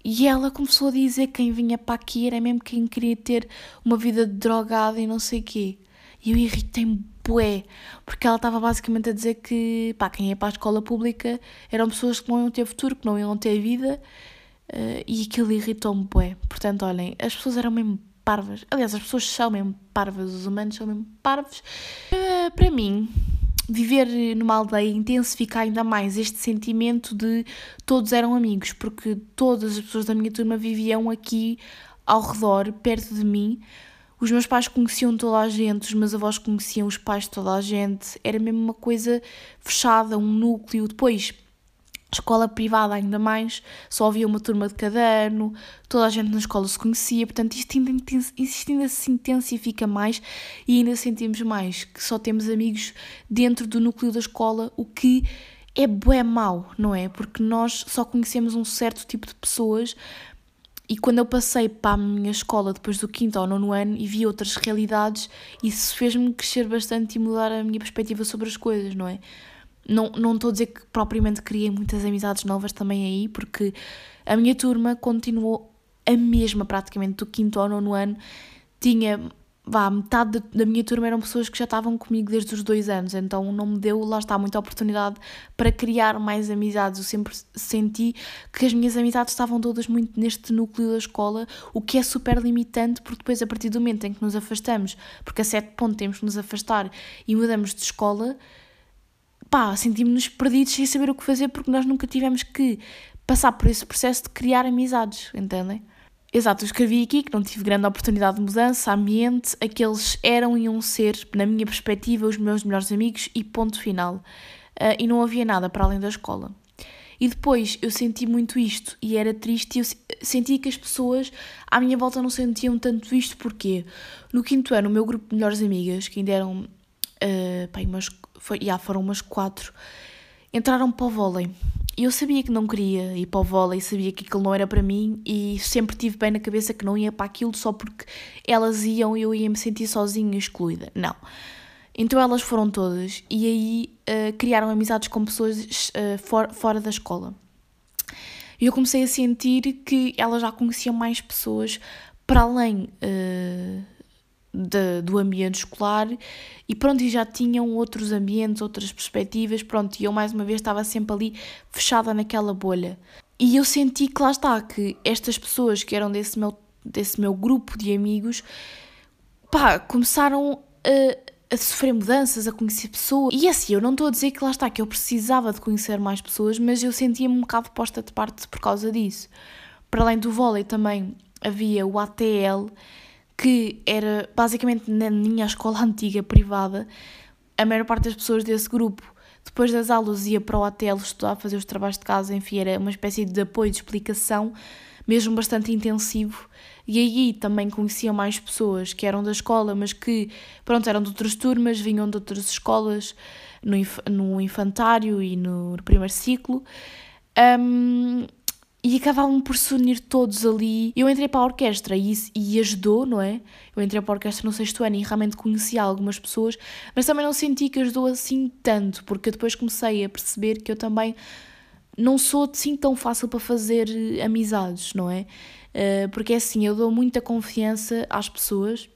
e ela começou a dizer que quem vinha para aqui era mesmo quem queria ter uma vida drogada e não sei o quê. E eu irritei-me bué, porque ela estava basicamente a dizer que, pá, quem ia para a escola pública eram pessoas que não iam ter futuro, que não iam ter vida, uh, e aquilo irritou-me bué. Portanto, olhem, as pessoas eram mesmo parvas. Aliás, as pessoas são mesmo parvas, os humanos são mesmo parvos. Uh, para mim, viver numa aldeia intensifica ainda mais este sentimento de todos eram amigos, porque todas as pessoas da minha turma viviam aqui ao redor, perto de mim, os meus pais conheciam toda a gente, os meus avós conheciam os pais de toda a gente, era mesmo uma coisa fechada, um núcleo. Depois, escola privada ainda mais, só havia uma turma de cada ano, toda a gente na escola se conhecia, portanto isto ainda, isto ainda se intensifica mais e ainda sentimos mais que só temos amigos dentro do núcleo da escola, o que é bué mau, não é? Porque nós só conhecemos um certo tipo de pessoas, e quando eu passei para a minha escola depois do quinto ou nono ano e vi outras realidades, isso fez-me crescer bastante e mudar a minha perspectiva sobre as coisas, não é? Não, não estou a dizer que propriamente criei muitas amizades novas também aí, porque a minha turma continuou a mesma praticamente do quinto ao nono ano. Tinha vá, metade da minha turma eram pessoas que já estavam comigo desde os dois anos, então não me deu, lá está, muita oportunidade para criar mais amizades. Eu sempre senti que as minhas amizades estavam todas muito neste núcleo da escola, o que é super limitante, porque depois, a partir do momento em que nos afastamos, porque a certo ponto temos que nos afastar e mudamos de escola, pá, sentimos-nos perdidos sem saber o que fazer, porque nós nunca tivemos que passar por esse processo de criar amizades, entendem? Exato, eu escrevi aqui que não tive grande oportunidade de mudança, ambiente, aqueles eram e iam ser, na minha perspectiva, os meus melhores amigos e ponto final. Uh, e não havia nada para além da escola. E depois eu senti muito isto e era triste. Eu senti que as pessoas à minha volta não sentiam tanto isto, porque no quinto ano, o meu grupo de melhores amigas, que ainda eram. Uh, pá, umas, foi, já foram umas quatro, entraram para o vôlei. Eu sabia que não queria ir para o vôlei, sabia que aquilo não era para mim e sempre tive bem na cabeça que não ia para aquilo só porque elas iam e eu ia me sentir sozinha, excluída. Não. Então elas foram todas e aí uh, criaram amizades com pessoas uh, for, fora da escola. E eu comecei a sentir que ela já conhecia mais pessoas para além uh, de, do ambiente escolar e pronto, e já tinham outros ambientes, outras perspectivas, pronto, e eu mais uma vez estava sempre ali fechada naquela bolha. E eu senti que lá está, que estas pessoas que eram desse meu, desse meu grupo de amigos, pá, começaram a, a sofrer mudanças, a conhecer pessoas. E assim, eu não estou a dizer que lá está, que eu precisava de conhecer mais pessoas, mas eu sentia-me um bocado posta de parte por causa disso. Para além do vôlei também havia o ATL, que era basicamente na minha escola antiga privada, a maior parte das pessoas desse grupo, depois das aulas, ia para o ATL estudar, fazer os trabalhos de casa, enfim, era uma espécie de apoio, de explicação, mesmo bastante intensivo. E aí também conhecia mais pessoas que eram da escola, mas que, pronto, eram de outras turmas, vinham de outras escolas, no, no infantário e no primeiro ciclo. Um, e acabavam por se unir todos ali. Eu entrei para a orquestra e, e ajudou, não é? Eu entrei para a orquestra no sexto ano e realmente conheci algumas pessoas, mas também não senti que ajudou assim tanto, porque eu depois comecei a perceber que eu também não sou assim tão fácil para fazer amizades, não é? Uh, porque é assim, eu dou muita confiança às pessoas,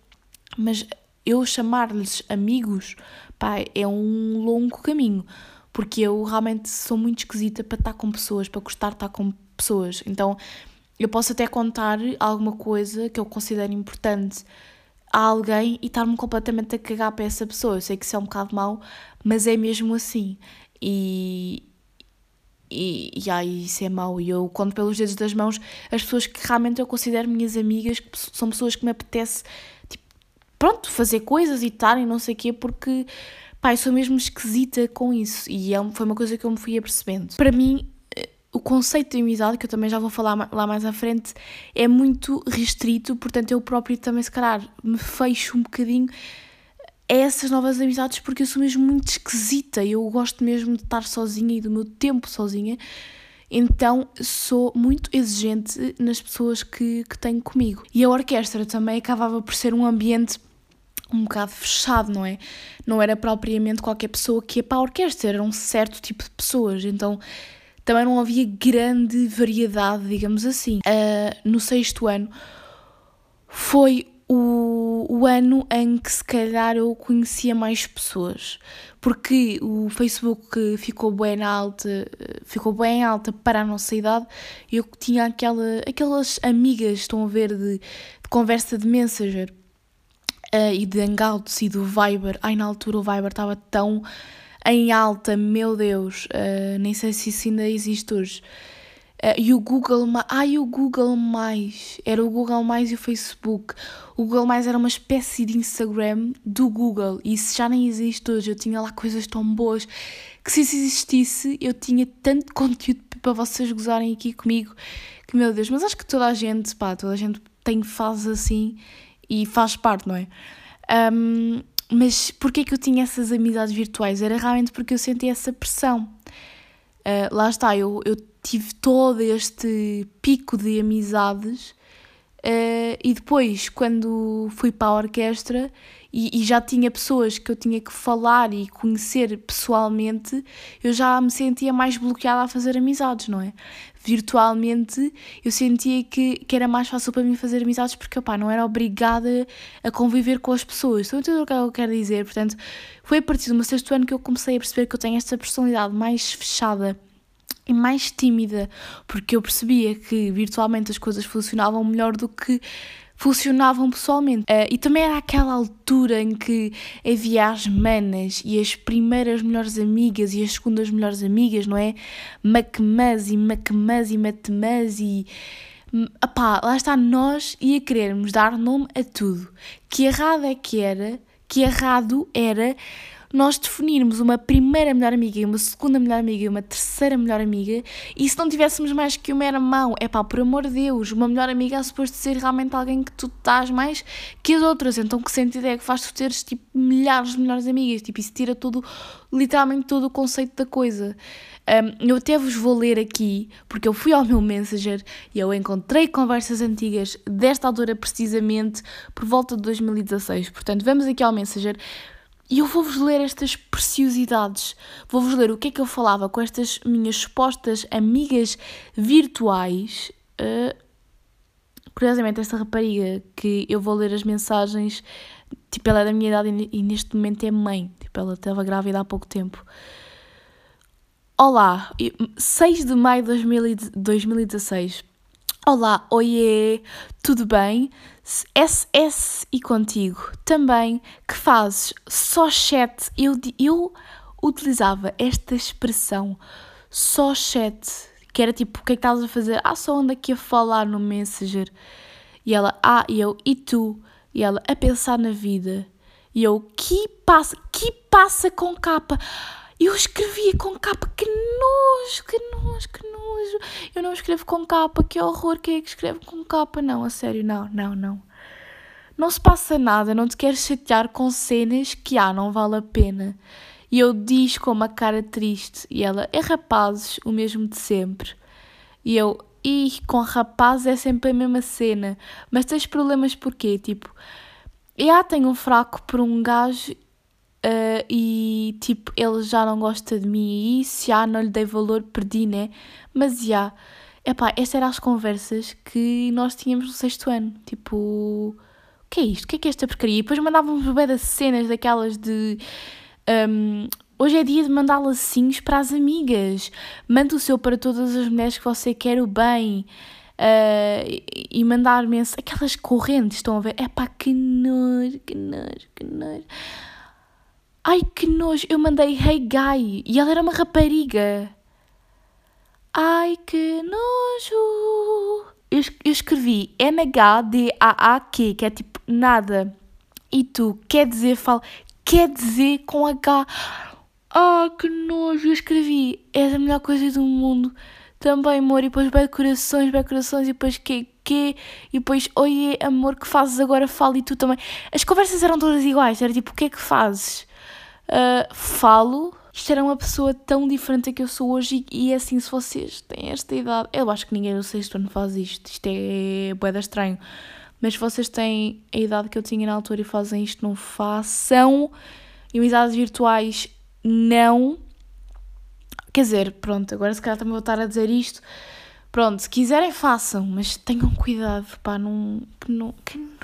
mas eu chamar-lhes amigos, pá, é um longo caminho, porque eu realmente sou muito esquisita para estar com pessoas, para gostar de estar com pessoas. Então eu posso até contar alguma coisa que eu considero importante a alguém e estar-me completamente a cagar para essa pessoa. Eu sei que isso é um bocado mau, mas é mesmo assim. E, e, e aí isso é mau. E eu conto pelos dedos das mãos as pessoas que realmente eu considero minhas amigas, que são pessoas que me apetece, tipo, pronto, fazer coisas e estar e não sei o quê, porque, pá, eu sou mesmo esquisita com isso. E é, foi uma coisa que eu me fui apercebendo. Para mim, o conceito de amizade, que eu também já vou falar lá mais à frente, é muito restrito, portanto eu próprio também, se calhar, me fecho um bocadinho a essas novas amizades porque eu sou mesmo muito esquisita, eu gosto mesmo de estar sozinha e do meu tempo sozinha, então sou muito exigente nas pessoas que, que tenho comigo. E a orquestra também acabava por ser um ambiente um bocado fechado, não é? Não era propriamente qualquer pessoa que ia para a orquestra, era um certo tipo de pessoas, então também não havia grande variedade, digamos assim. Uh, no sexto ano foi o, o ano em que se calhar eu conhecia mais pessoas, porque o Facebook ficou bem alta, ficou bem alta para a nossa idade, eu tinha aquela, aquelas amigas, estão a ver, de, de conversa de Messenger uh, e de Hangouts e do Viber. Ai, na altura o Viber estava tão em alta, meu Deus, uh, nem sei se isso ainda existe hoje. Uh, e o Google, ai o Google Mais, era o Google Mais e o Facebook. O Google Mais era uma espécie de Instagram do Google e isso já nem existe hoje. Eu tinha lá coisas tão boas que se isso existisse eu tinha tanto conteúdo para vocês gozarem aqui comigo que meu Deus, mas acho que toda a gente, pá, toda a gente tem fases assim e faz parte, não é? Um, mas porquê que eu tinha essas amizades virtuais? Era realmente porque eu sentia essa pressão. Uh, lá está, eu, eu tive todo este pico de amizades uh, e depois, quando fui para a orquestra e, e, já tinha pessoas que eu tinha que falar e conhecer pessoalmente, eu já me sentia mais bloqueada a fazer amizades, não é? virtualmente, eu sentia que, que era mais fácil para mim fazer amizades porque, opá, não era obrigada a conviver com as pessoas. Então, entendo o que é eu quero dizer. Portanto, foi a partir do meu sexto ano que eu comecei a perceber que eu tenho esta personalidade mais fechada e mais tímida, porque eu percebia que virtualmente as coisas funcionavam melhor do que funcionavam pessoalmente. Uh, e também era aquela altura em que havia as manas e as primeiras melhores amigas e as segundas melhores amigas, não é? Macmas e macmas e matemas e. Epá, lá está nós e a querermos dar nome a tudo. Que errado é que era, que errado era nós definirmos uma primeira melhor amiga, uma segunda melhor amiga e uma terceira melhor amiga, e se não tivéssemos mais que uma irmão, é pá, por amor de Deus, uma melhor amiga é suposto ser realmente alguém que tu estás mais que as outras, então que sentido é que faz tu teres tipo milhares de melhores amigas, tipo, isso tira todo, literalmente todo o conceito da coisa. Um, eu até vos vou ler aqui, porque eu fui ao meu Messenger e eu encontrei conversas antigas desta altura precisamente por volta de 2016. Portanto, vamos aqui ao Messenger E eu vou-vos ler estas preciosidades. Vou-vos ler o que é que eu falava com estas minhas supostas amigas virtuais. Uh, curiosamente, esta rapariga que eu vou ler as mensagens, tipo, ela é da minha idade e neste momento é mãe. Tipo, ela estava grávida há pouco tempo. Olá, 6 de maio de 2016. Olá, oiê, tudo bem? SS e contigo também, que fazes só chat. Eu, eu utilizava esta expressão só chat, que era tipo, o que é que estás a fazer? Ah, só ando aqui a falar no Messenger. E ela, ah, e eu, e tu? E ela, a pensar na vida. E eu, que passa, que passa com capa? Eu escrevia com capa, que nojo, que nojo, que nojo. Eu não escrevo com capa, que horror, quem é que escreve com capa? Não, a sério, não, não, não. Não se passa nada, não te queres chatear com cenas que, ah, não vale a pena. E eu diz com uma cara triste, e ela, é rapazes, o mesmo de sempre. E eu, ih, com rapazes é sempre a mesma cena. Mas tens problemas porquê? Tipo, ah, tenho um fraco por um gajo Uh, e tipo, ele já não gosta de mim e isso, já não lhe dei valor, perdi, né? Mas já, epá, estas eram as conversas que nós tínhamos no sexto ano. Tipo, o que é isto? O que é que é esta porcaria? E depois mandávamos bem das cenas daquelas de. Um, hoje é dia de mandar lacinhos para as amigas. Manda o seu para todas as mulheres que você quer o bem. Uh, e mandar mensagem. Aquelas correntes, estão a ver? É que nojo, que nojo, que nojo. Ai que nojo, eu mandei Hey Guy e ela era uma rapariga. Ai que nojo. Eu, eu escrevi N-H-D-A-A-Q, que é tipo nada. E tu, quer dizer, fala, quer dizer com H. Ah, que nojo, eu escrevi. És a melhor coisa do mundo. Também, amor, e depois bem corações, bem corações, e depois que, que, e depois, oiê, amor, que fazes agora? Fala e tu também. As conversas eram todas iguais, era tipo, o que é que fazes? Uh, falo. Isto era uma pessoa tão diferente da que eu sou hoje e, e é assim, se vocês têm esta idade, eu acho que ninguém no sexto ano faz isto, isto é boeda estranho, mas se vocês têm a idade que eu tinha na altura e fazem isto, não façam. Amizades virtuais, não. Quer dizer, pronto, agora se calhar também vou estar a dizer isto. Pronto, se quiserem, façam, mas tenham cuidado, pá, não. Que não. Que não.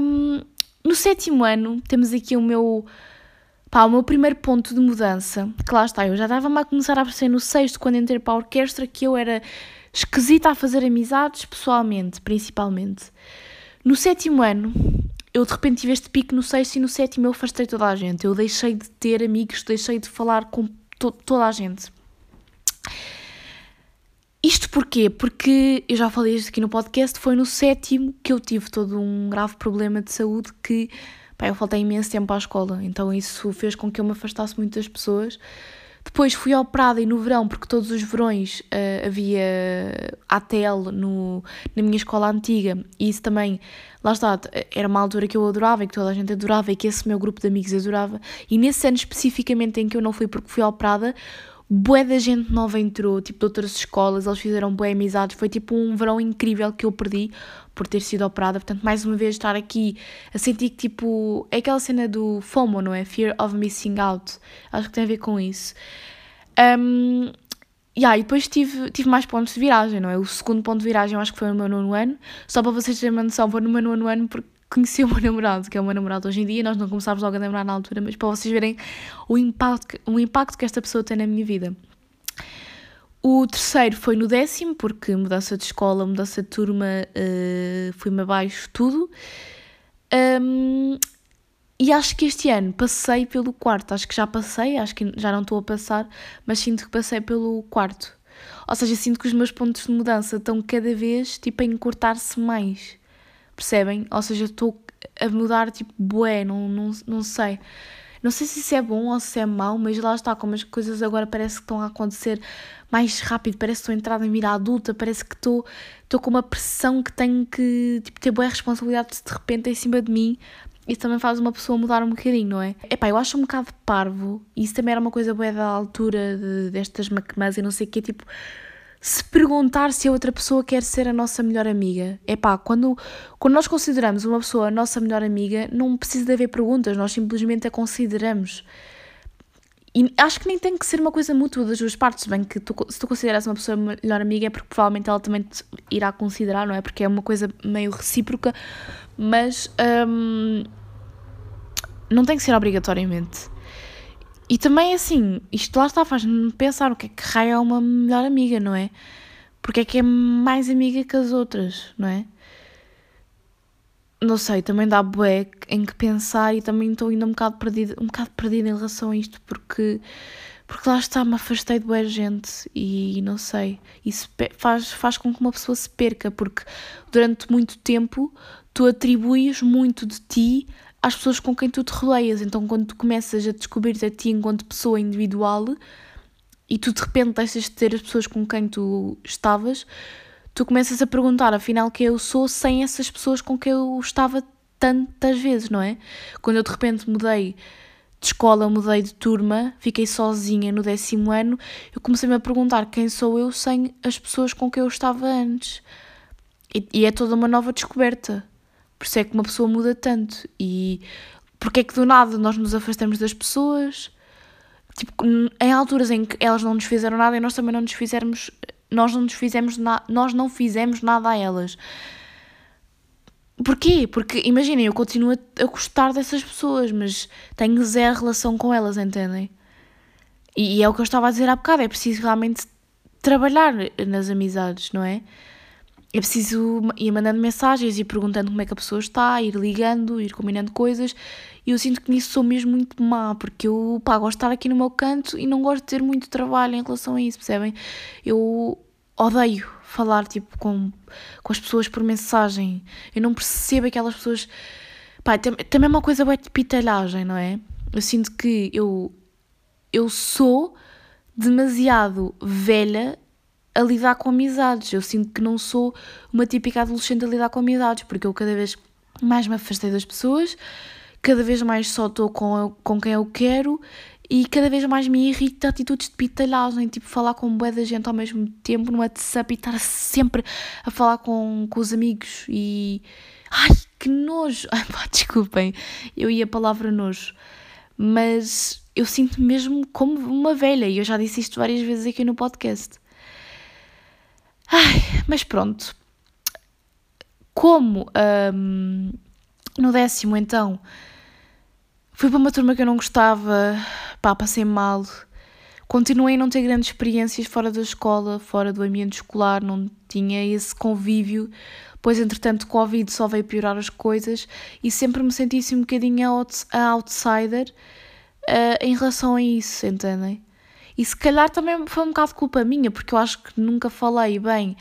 Um, no sétimo ano, temos aqui o meu, pá, o meu primeiro ponto de mudança, que lá está, eu já estava a começar a aparecer no sexto, quando entrei para a orquestra, que eu era esquisita a fazer amizades, pessoalmente, principalmente. No sétimo ano, eu de repente tive este pico no sexto e no sétimo eu afastei toda a gente. Eu deixei de ter amigos, deixei de falar com to toda a gente. Isto porquê? Porque eu já falei isto aqui no podcast, foi no sétimo que eu tive todo um grave problema de saúde que pá, eu faltei imenso tempo à escola, então isso fez com que eu me afastasse muito das pessoas. Depois fui operada e no verão, porque todos os verões uh, havia ATL no, na minha escola antiga, e isso também, lá está, era uma altura que eu adorava e que toda a gente adorava e que esse meu grupo de amigos adorava. E nesse ano especificamente em que eu não fui porque fui operada, bué da gente nova entrou, tipo de outras escolas, eles fizeram bué amizades, foi tipo um verão incrível que eu perdi por ter sido operada, portanto mais uma vez estar aqui a sentir que tipo, é aquela cena do FOMO, não é? Fear of Missing Out, acho que tem a ver com isso. Um, yeah, e depois tive, tive mais pontos de viragem, não é? O segundo ponto de viragem acho que foi no meu nono ano, só para vocês terem uma noção, foi no meu nono ano porque conheci o meu namorado, que é o meu namorado hoje em dia, nós não começámos logo a namorar na altura, mas para vocês verem o impacto, o impacto que esta pessoa tem na minha vida. O terceiro foi no décimo, porque mudança de escola, mudança de turma, uh, fui-me abaixo tudo. Um, e acho que este ano passei pelo quarto, acho que já passei, acho que já não estou a passar, mas sinto que passei pelo quarto. Ou seja, sinto que os meus pontos de mudança estão cada vez tipo a encurtar-se mais. Percebem? Ou seja, estou a mudar tipo bué, não, não, não sei. Não sei se isso é bom ou se é mau, mas lá está, como as coisas agora parece que estão a acontecer mais rápido, parece que estou a entrar na vida adulta, parece que estou, estou com uma pressão que tenho que tipo, ter boa responsabilidade de repente em cima de mim. Isso também faz uma pessoa mudar um bocadinho, não é? Epá, eu acho um bocado parvo, e isso também era uma coisa boa da altura de, destas macamãs e não sei o quê, tipo, se perguntar se a outra pessoa quer ser a nossa melhor amiga. É pá, quando, quando nós consideramos uma pessoa a nossa melhor amiga, não precisa de haver perguntas, nós simplesmente a consideramos. E acho que nem tem que ser uma coisa mútua das duas partes, bem que tu, se tu consideras uma pessoa melhor amiga é porque provavelmente ela também te irá considerar, não é? Porque é uma coisa meio recíproca, mas hum, não tem que ser obrigatoriamente. E também, assim, isto lá está, faz-me pensar o que é que raio é uma melhor amiga, não é? Porque é que é mais amiga que as outras, não é? Não sei, também dá bué em que pensar e também estou ainda um bocado perdida, um bocado perdida em relação a isto, porque, porque lá está, me afastei de boa gente e não sei, isso faz, faz com que uma pessoa se perca, porque durante muito tempo tu atribuis muito de ti às pessoas com quem tu te rodeias. Então, quando tu começas a descobrir-te a ti enquanto pessoa individual e tu de repente deixas de ter as pessoas com quem tu estavas, tu começas a perguntar, afinal, quem eu sou sem essas pessoas com quem eu estava tantas vezes, não é? Quando eu de repente mudei de escola, mudei de turma, fiquei sozinha no décimo ano, eu comecei-me a perguntar quem sou eu sem as pessoas com quem eu estava antes. E, e é toda uma nova descoberta. Por isso é que uma pessoa muda tanto. E porque é que do nada nós nos afastamos das pessoas? Tipo, em alturas em que elas não nos fizeram nada e nós também não nos fizermos, nós não nos fizemos nada, nós não fizemos nada a elas. Porquê? Porque imaginem, eu continuo a, a gostar dessas pessoas, mas tenho zero relação com elas, entendem? E, e é o que eu estava a dizer há bocado, é preciso realmente trabalhar nas amizades, não é? É preciso ir mandando mensagens e perguntando como é que a pessoa está, ir ligando, ir combinando coisas. E eu sinto que nisso sou mesmo muito má, porque eu pá, gosto de estar aqui no meu canto e não gosto de ter muito trabalho em relação a isso, percebem? Eu odeio falar tipo com, com as pessoas por mensagem. Eu não percebo aquelas pessoas. Pá, também é uma coisa de pitalhagem, não é? Eu sinto que eu, eu sou demasiado velha a lidar com amizades. Eu sinto que não sou uma típica adolescente a lidar com amizades, porque eu cada vez mais me afastei das pessoas, cada vez mais só estou com, com quem eu quero e cada vez mais me irrita atitudes de pitalhagem, tipo falar com boa da gente ao mesmo tempo no WhatsApp e estar sempre a falar com, com os amigos e. Ai, que nojo! Ai, pá, desculpem, eu ia a palavra nojo, mas eu sinto mesmo como uma velha e eu já disse isto várias vezes aqui no podcast. Ai, mas pronto. Como um, no décimo, então, fui para uma turma que eu não gostava, pá, passei mal. Continuei a não ter grandes experiências fora da escola, fora do ambiente escolar, não tinha esse convívio, pois entretanto Covid só veio piorar as coisas e sempre me senti assim um bocadinho a outsider uh, em relação a isso, entendem? E se calhar também foi um bocado culpa minha, porque eu acho que nunca falei bem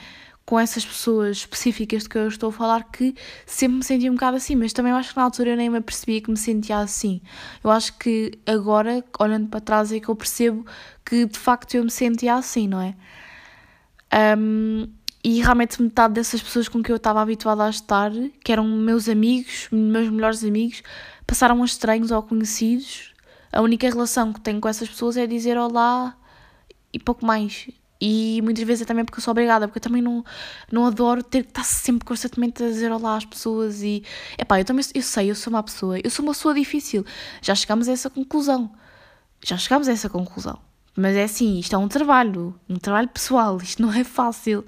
com essas pessoas específicas de que eu estou a falar que sempre me senti um bocado assim, mas também acho que na altura eu nem me apercebia que me sentia assim. Eu acho que agora, olhando para trás, é que eu percebo que de facto eu me sentia assim, não é? Um, e realmente metade dessas pessoas com que eu estava habituada a estar, que eram meus amigos, meus melhores amigos, passaram a estranhos ou conhecidos a única relação que tenho com essas pessoas é dizer olá e pouco mais. E muitas vezes é também porque eu sou obrigada, porque eu também não, não adoro ter que estar sempre constantemente a dizer olá às pessoas e... Epá, eu também, eu sei, eu sou uma pessoa, eu sou uma pessoa difícil. Já chegamos a essa conclusão. Já chegamos a essa conclusão. Mas é assim, isto é um trabalho, um trabalho pessoal, isto não é fácil.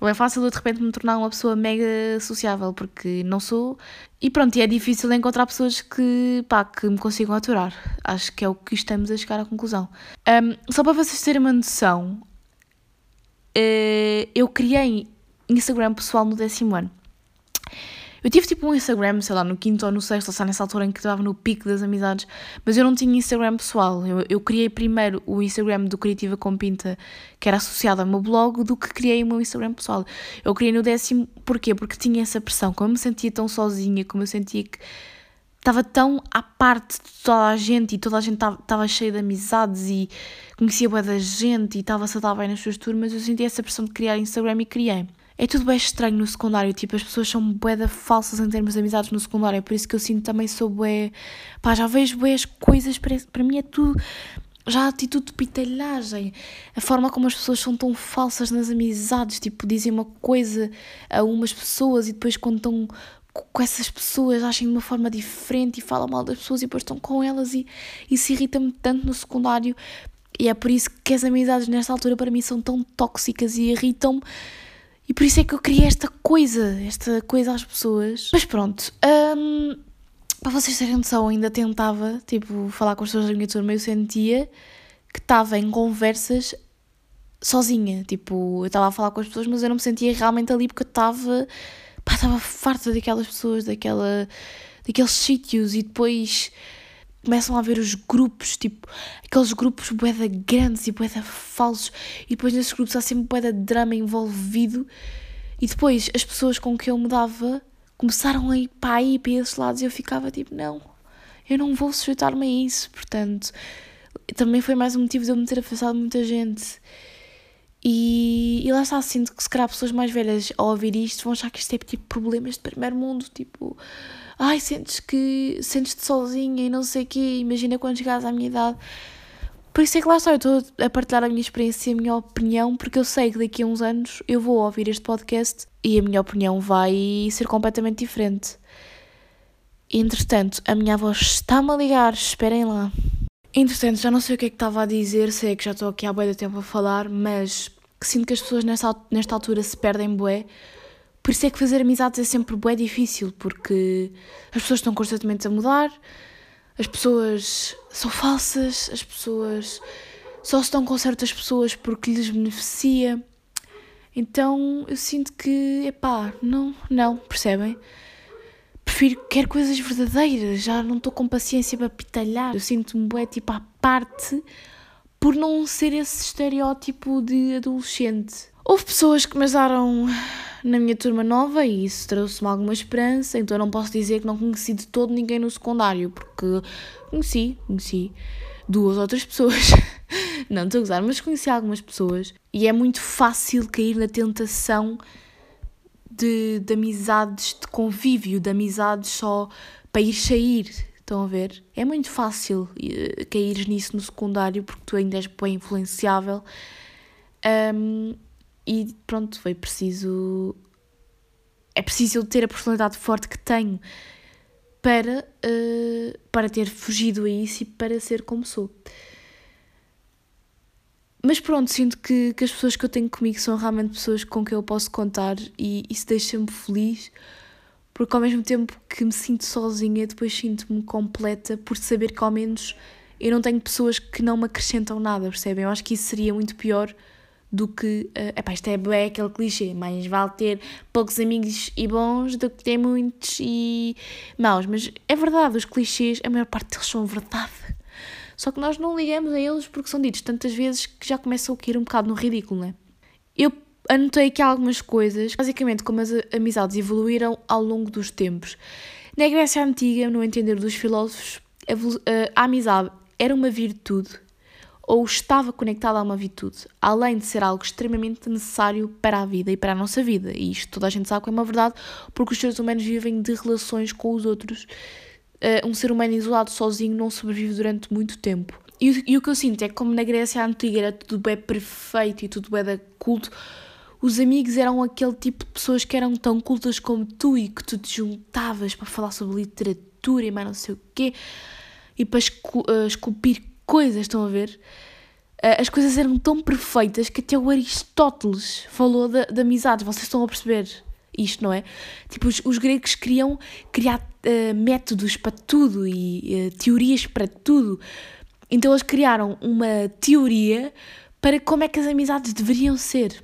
Não é fácil eu de repente me tornar uma pessoa mega sociável, porque não sou. E pronto, e é difícil encontrar pessoas que, pá, que me consigam aturar. Acho que é o que estamos a chegar à conclusão. Um, só para vocês terem uma noção, uh, eu criei Instagram pessoal no décimo ano. Eu tive tipo um Instagram, sei lá, no quinto ou no sexto, ou nessa altura em que estava no pico das amizades, mas eu não tinha Instagram pessoal. Eu, eu criei primeiro o Instagram do Criativa com Pinta, que era associado ao meu blog, do que criei o meu Instagram pessoal. Eu criei no décimo, porquê? Porque tinha essa pressão. Como eu me sentia tão sozinha, como eu sentia que estava tão à parte de toda a gente e toda a gente estava cheia de amizades e conhecia boa da gente e estava-se a dar bem nas suas turmas, eu sentia essa pressão de criar Instagram e criei é tudo bem estranho no secundário, tipo, as pessoas são bué falsas em termos de amizades no secundário, é por isso que eu sinto também sou bué, pá, já vejo bué as coisas, para, mim é tudo, já a atitude de pitalhagem, a forma como as pessoas são tão falsas nas amizades, tipo, dizem uma coisa a umas pessoas e depois quando estão com essas pessoas agem de uma forma diferente e falam mal das pessoas e depois estão com elas e isso irrita-me tanto no secundário. E é por isso que as amizades nesta altura para mim são tão tóxicas e irritam-me e por isso é que eu queria esta coisa, esta coisa às pessoas. Mas pronto, hum, para vocês terem noção, ainda tentava, tipo, falar com as pessoas da minha turma, eu sentia que estava em conversas sozinha, tipo, eu estava a falar com as pessoas, mas eu não me sentia realmente ali porque eu estava, pá, estava farta daquelas pessoas, daquela, daqueles sítios e depois começam a ver os grupos, tipo, aqueles grupos boeda grandes e boeda falsos, e depois nesses grupos há sempre boeda drama envolvido, e depois as pessoas com que eu me dava começaram a ir para aí, para esses lados, e eu ficava tipo, não, eu não vou sujeitar-me a isso, portanto, também foi mais um motivo de eu me ter afastado de muita gente. E, e lá está, sinto que se calhar pessoas mais velhas ao ouvir isto vão achar que isto é tipo problemas de primeiro mundo, tipo, ai, sentes que sentes-te sozinha e não sei o quê, imagina quando chegares à minha idade. Por isso é que lá está, eu estou a partilhar a minha experiência e a minha opinião, porque eu sei que daqui a uns anos eu vou ouvir este podcast e a minha opinião vai ser completamente diferente. Entretanto, a minha avó está-me a ligar, esperem lá. Entretanto, já não sei o que é que estava a dizer, sei que já estou aqui há bué de tempo a falar, mas sinto que as pessoas nesta, nesta altura se perdem bué, por isso é que fazer amizades é sempre bué difícil, porque as pessoas estão constantemente a mudar, as pessoas são falsas, as pessoas só estão com certas pessoas porque lhes beneficia. Então eu sinto que, epá, não, não, percebem? Prefiro, quero coisas verdadeiras, já não estou com paciência para pitalhar. Eu sinto-me bué, tipo, à parte por não ser esse estereótipo de adolescente. Houve pessoas que me ajudaram na minha turma nova e isso trouxe-me alguma esperança, então não posso dizer que não conheci de todo ninguém no secundário, porque conheci, conheci duas outras pessoas. não estou a gozar, mas conheci algumas pessoas e é muito fácil cair na tentação de, de amizades de convívio, de amizades só para ir sair. Estão a ver? É muito fácil uh, cair nisso no secundário porque tu ainda és bem influenciável. Um, e pronto, foi preciso. É preciso ter a personalidade forte que tenho para, uh, para ter fugido a isso e para ser como sou. Mas pronto, sinto que, que as pessoas que eu tenho comigo são realmente pessoas com quem eu posso contar e isso deixa-me feliz, porque ao mesmo tempo que me sinto sozinha, depois sinto-me completa por saber que ao menos eu não tenho pessoas que não me acrescentam nada, percebem? Eu acho que isso seria muito pior do que. Uh, epá, isto é bem aquele clichê, mas vale ter poucos amigos e bons do que ter muitos e maus. Mas é verdade, os clichês, a maior parte deles são verdade. Só que nós não ligamos a eles porque são ditos tantas vezes que já começam a cair um bocado no ridículo, né? Eu anotei aqui algumas coisas, basicamente como as amizades evoluíram ao longo dos tempos. Na Grécia Antiga, no entender dos filósofos, a amizade era uma virtude ou estava conectada a uma virtude, além de ser algo extremamente necessário para a vida e para a nossa vida. E isto toda a gente sabe que é uma verdade, porque os seres humanos vivem de relações com os outros. Uh, um ser humano isolado sozinho não sobrevive durante muito tempo. E, e, o que eu sinto é que, como na Grécia Antiga era tudo bem perfeito e tudo bem da culto, os amigos eram aquele tipo de pessoas que eram tão cultas como tu e que tu te juntavas para falar sobre literatura e mais não sei o quê e para escu uh, esculpir coisas, estão a ver? Uh, as coisas eram tão perfeitas que até o Aristóteles falou de, de amizades, vocês estão a perceber isto, não é? Tipo, os, os gregos queriam criar uh, métodos para tudo e uh, teorias para tudo. Então eles criaram uma teoria para como é que as amizades deveriam ser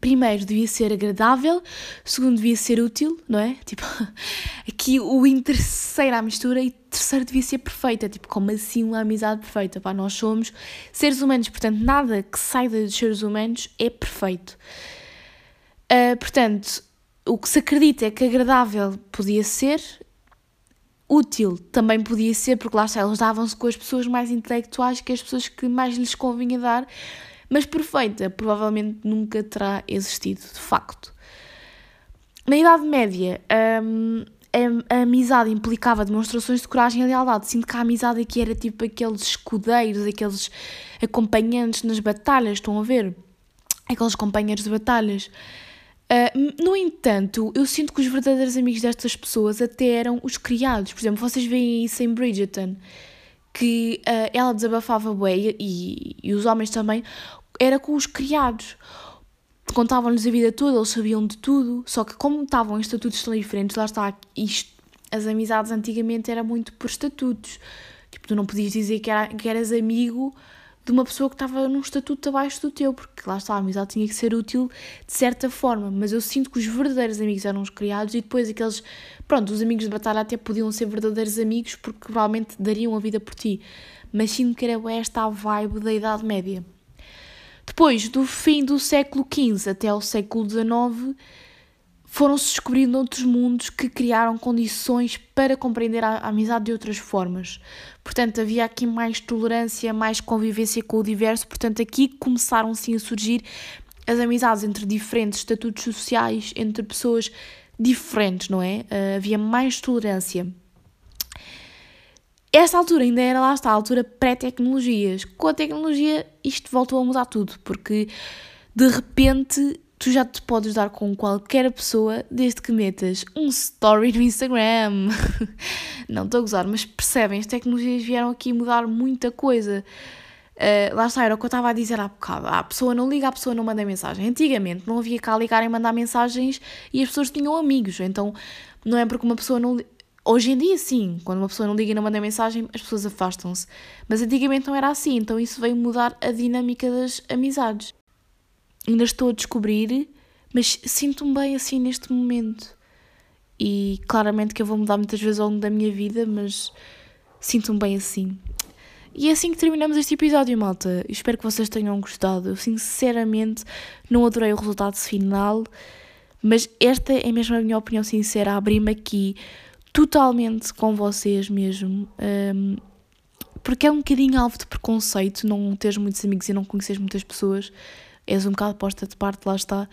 primeiro devia ser agradável, segundo devia ser útil, não é? Tipo, aqui o interesseiro à mistura e terceiro devia ser perfeita, tipo, como assim uma amizade perfeita? Pá, nós somos seres humanos, portanto, nada que saia dos seres humanos é perfeito. Uh, portanto, o que se acredita é que agradável podia ser, útil também podia ser, porque lá está, eles davam-se com as pessoas mais intelectuais que as pessoas que mais lhes convinha dar, mas perfeita provavelmente nunca terá existido, de facto. Na Idade Média, hum, a, a, amizade implicava demonstrações de coragem e lealdade. Sinto que a amizade aqui era tipo aqueles escudeiros, aqueles acompanhantes nas batalhas, estão a ver? Aqueles companheiros de batalhas. Uh, no entanto, eu sinto que os verdadeiros amigos destas pessoas até eram os criados. Por exemplo, vocês veem isso em Bridgerton, que uh, ela desabafava bem e, e, os homens também, era com os criados. Contavam-lhes a vida toda, eles sabiam de tudo, só que como estavam em estatutos tão diferentes, lá está, isto, as amizades antigamente era muito por estatutos. Tipo, tu não podias dizer que, era, que eras amigo de uma pessoa que estava num estatuto abaixo do teu, porque lá está, a amizade tinha que ser útil de certa forma, mas eu sinto que os verdadeiros amigos eram os criados e depois aqueles, pronto, os amigos de batalha até podiam ser verdadeiros amigos porque provavelmente dariam a vida por ti, mas sinto que era esta a vibe da Idade Média. Depois, do fim do século XV até ao século XIX, foram-se descobrindo outros mundos que criaram condições para compreender a amizade de outras formas. Portanto, havia aqui mais tolerância, mais convivência com o diverso, portanto, aqui começaram sim a surgir as amizades entre diferentes estatutos sociais, entre pessoas diferentes, não é? Uh, havia mais tolerância. Esta altura ainda era lá está, a altura pré-tecnologias. Com a tecnologia isto voltou a mudar tudo, porque de repente tu já te podes dar com qualquer pessoa desde que metas um story no Instagram. Não estou a gozar, mas percebem, as tecnologias vieram aqui mudar muita coisa. Uh, lá está, era o que eu estava a dizer há bocado. A pessoa não liga, a pessoa não manda mensagem. Antigamente não havia cá ligar e mandar mensagens e as pessoas tinham amigos. Então não é porque uma pessoa não. Hoje em dia, sim, quando uma pessoa não liga e não manda mensagem, as pessoas afastam-se. Mas antigamente não era assim, então isso veio mudar a dinâmica das amizades ainda estou a descobrir, mas sinto-me bem assim neste momento. E claramente que eu vou mudar muitas vezes ao longo da minha vida, mas sinto-me bem assim. E é assim que terminamos este episódio, malta. Espero que vocês tenham gostado. Eu, sinceramente, não adorei o resultado final, mas esta é mesmo a minha opinião sincera. Abri-me aqui totalmente com vocês mesmo. Um, porque é um bocadinho alvo de preconceito não teres muitos amigos e não conheceres muitas pessoas és um bocado posta de parte, lá está.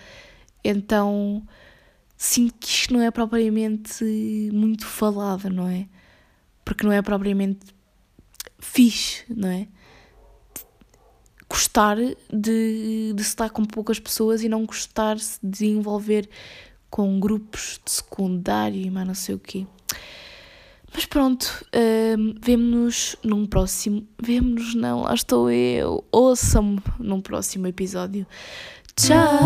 Então sinto que isto não é propriamente muito falado, não é? Porque não é propriamente fixe, não é? Gostar de, de se estar com poucas pessoas e não gostar -se de envolver com grupos de secundário e mais não sei o quê. Mas pronto, um, vemo-nos num próximo. Vemo-nos, não, lá estou eu. Ouçam-me num próximo episódio. Tchau!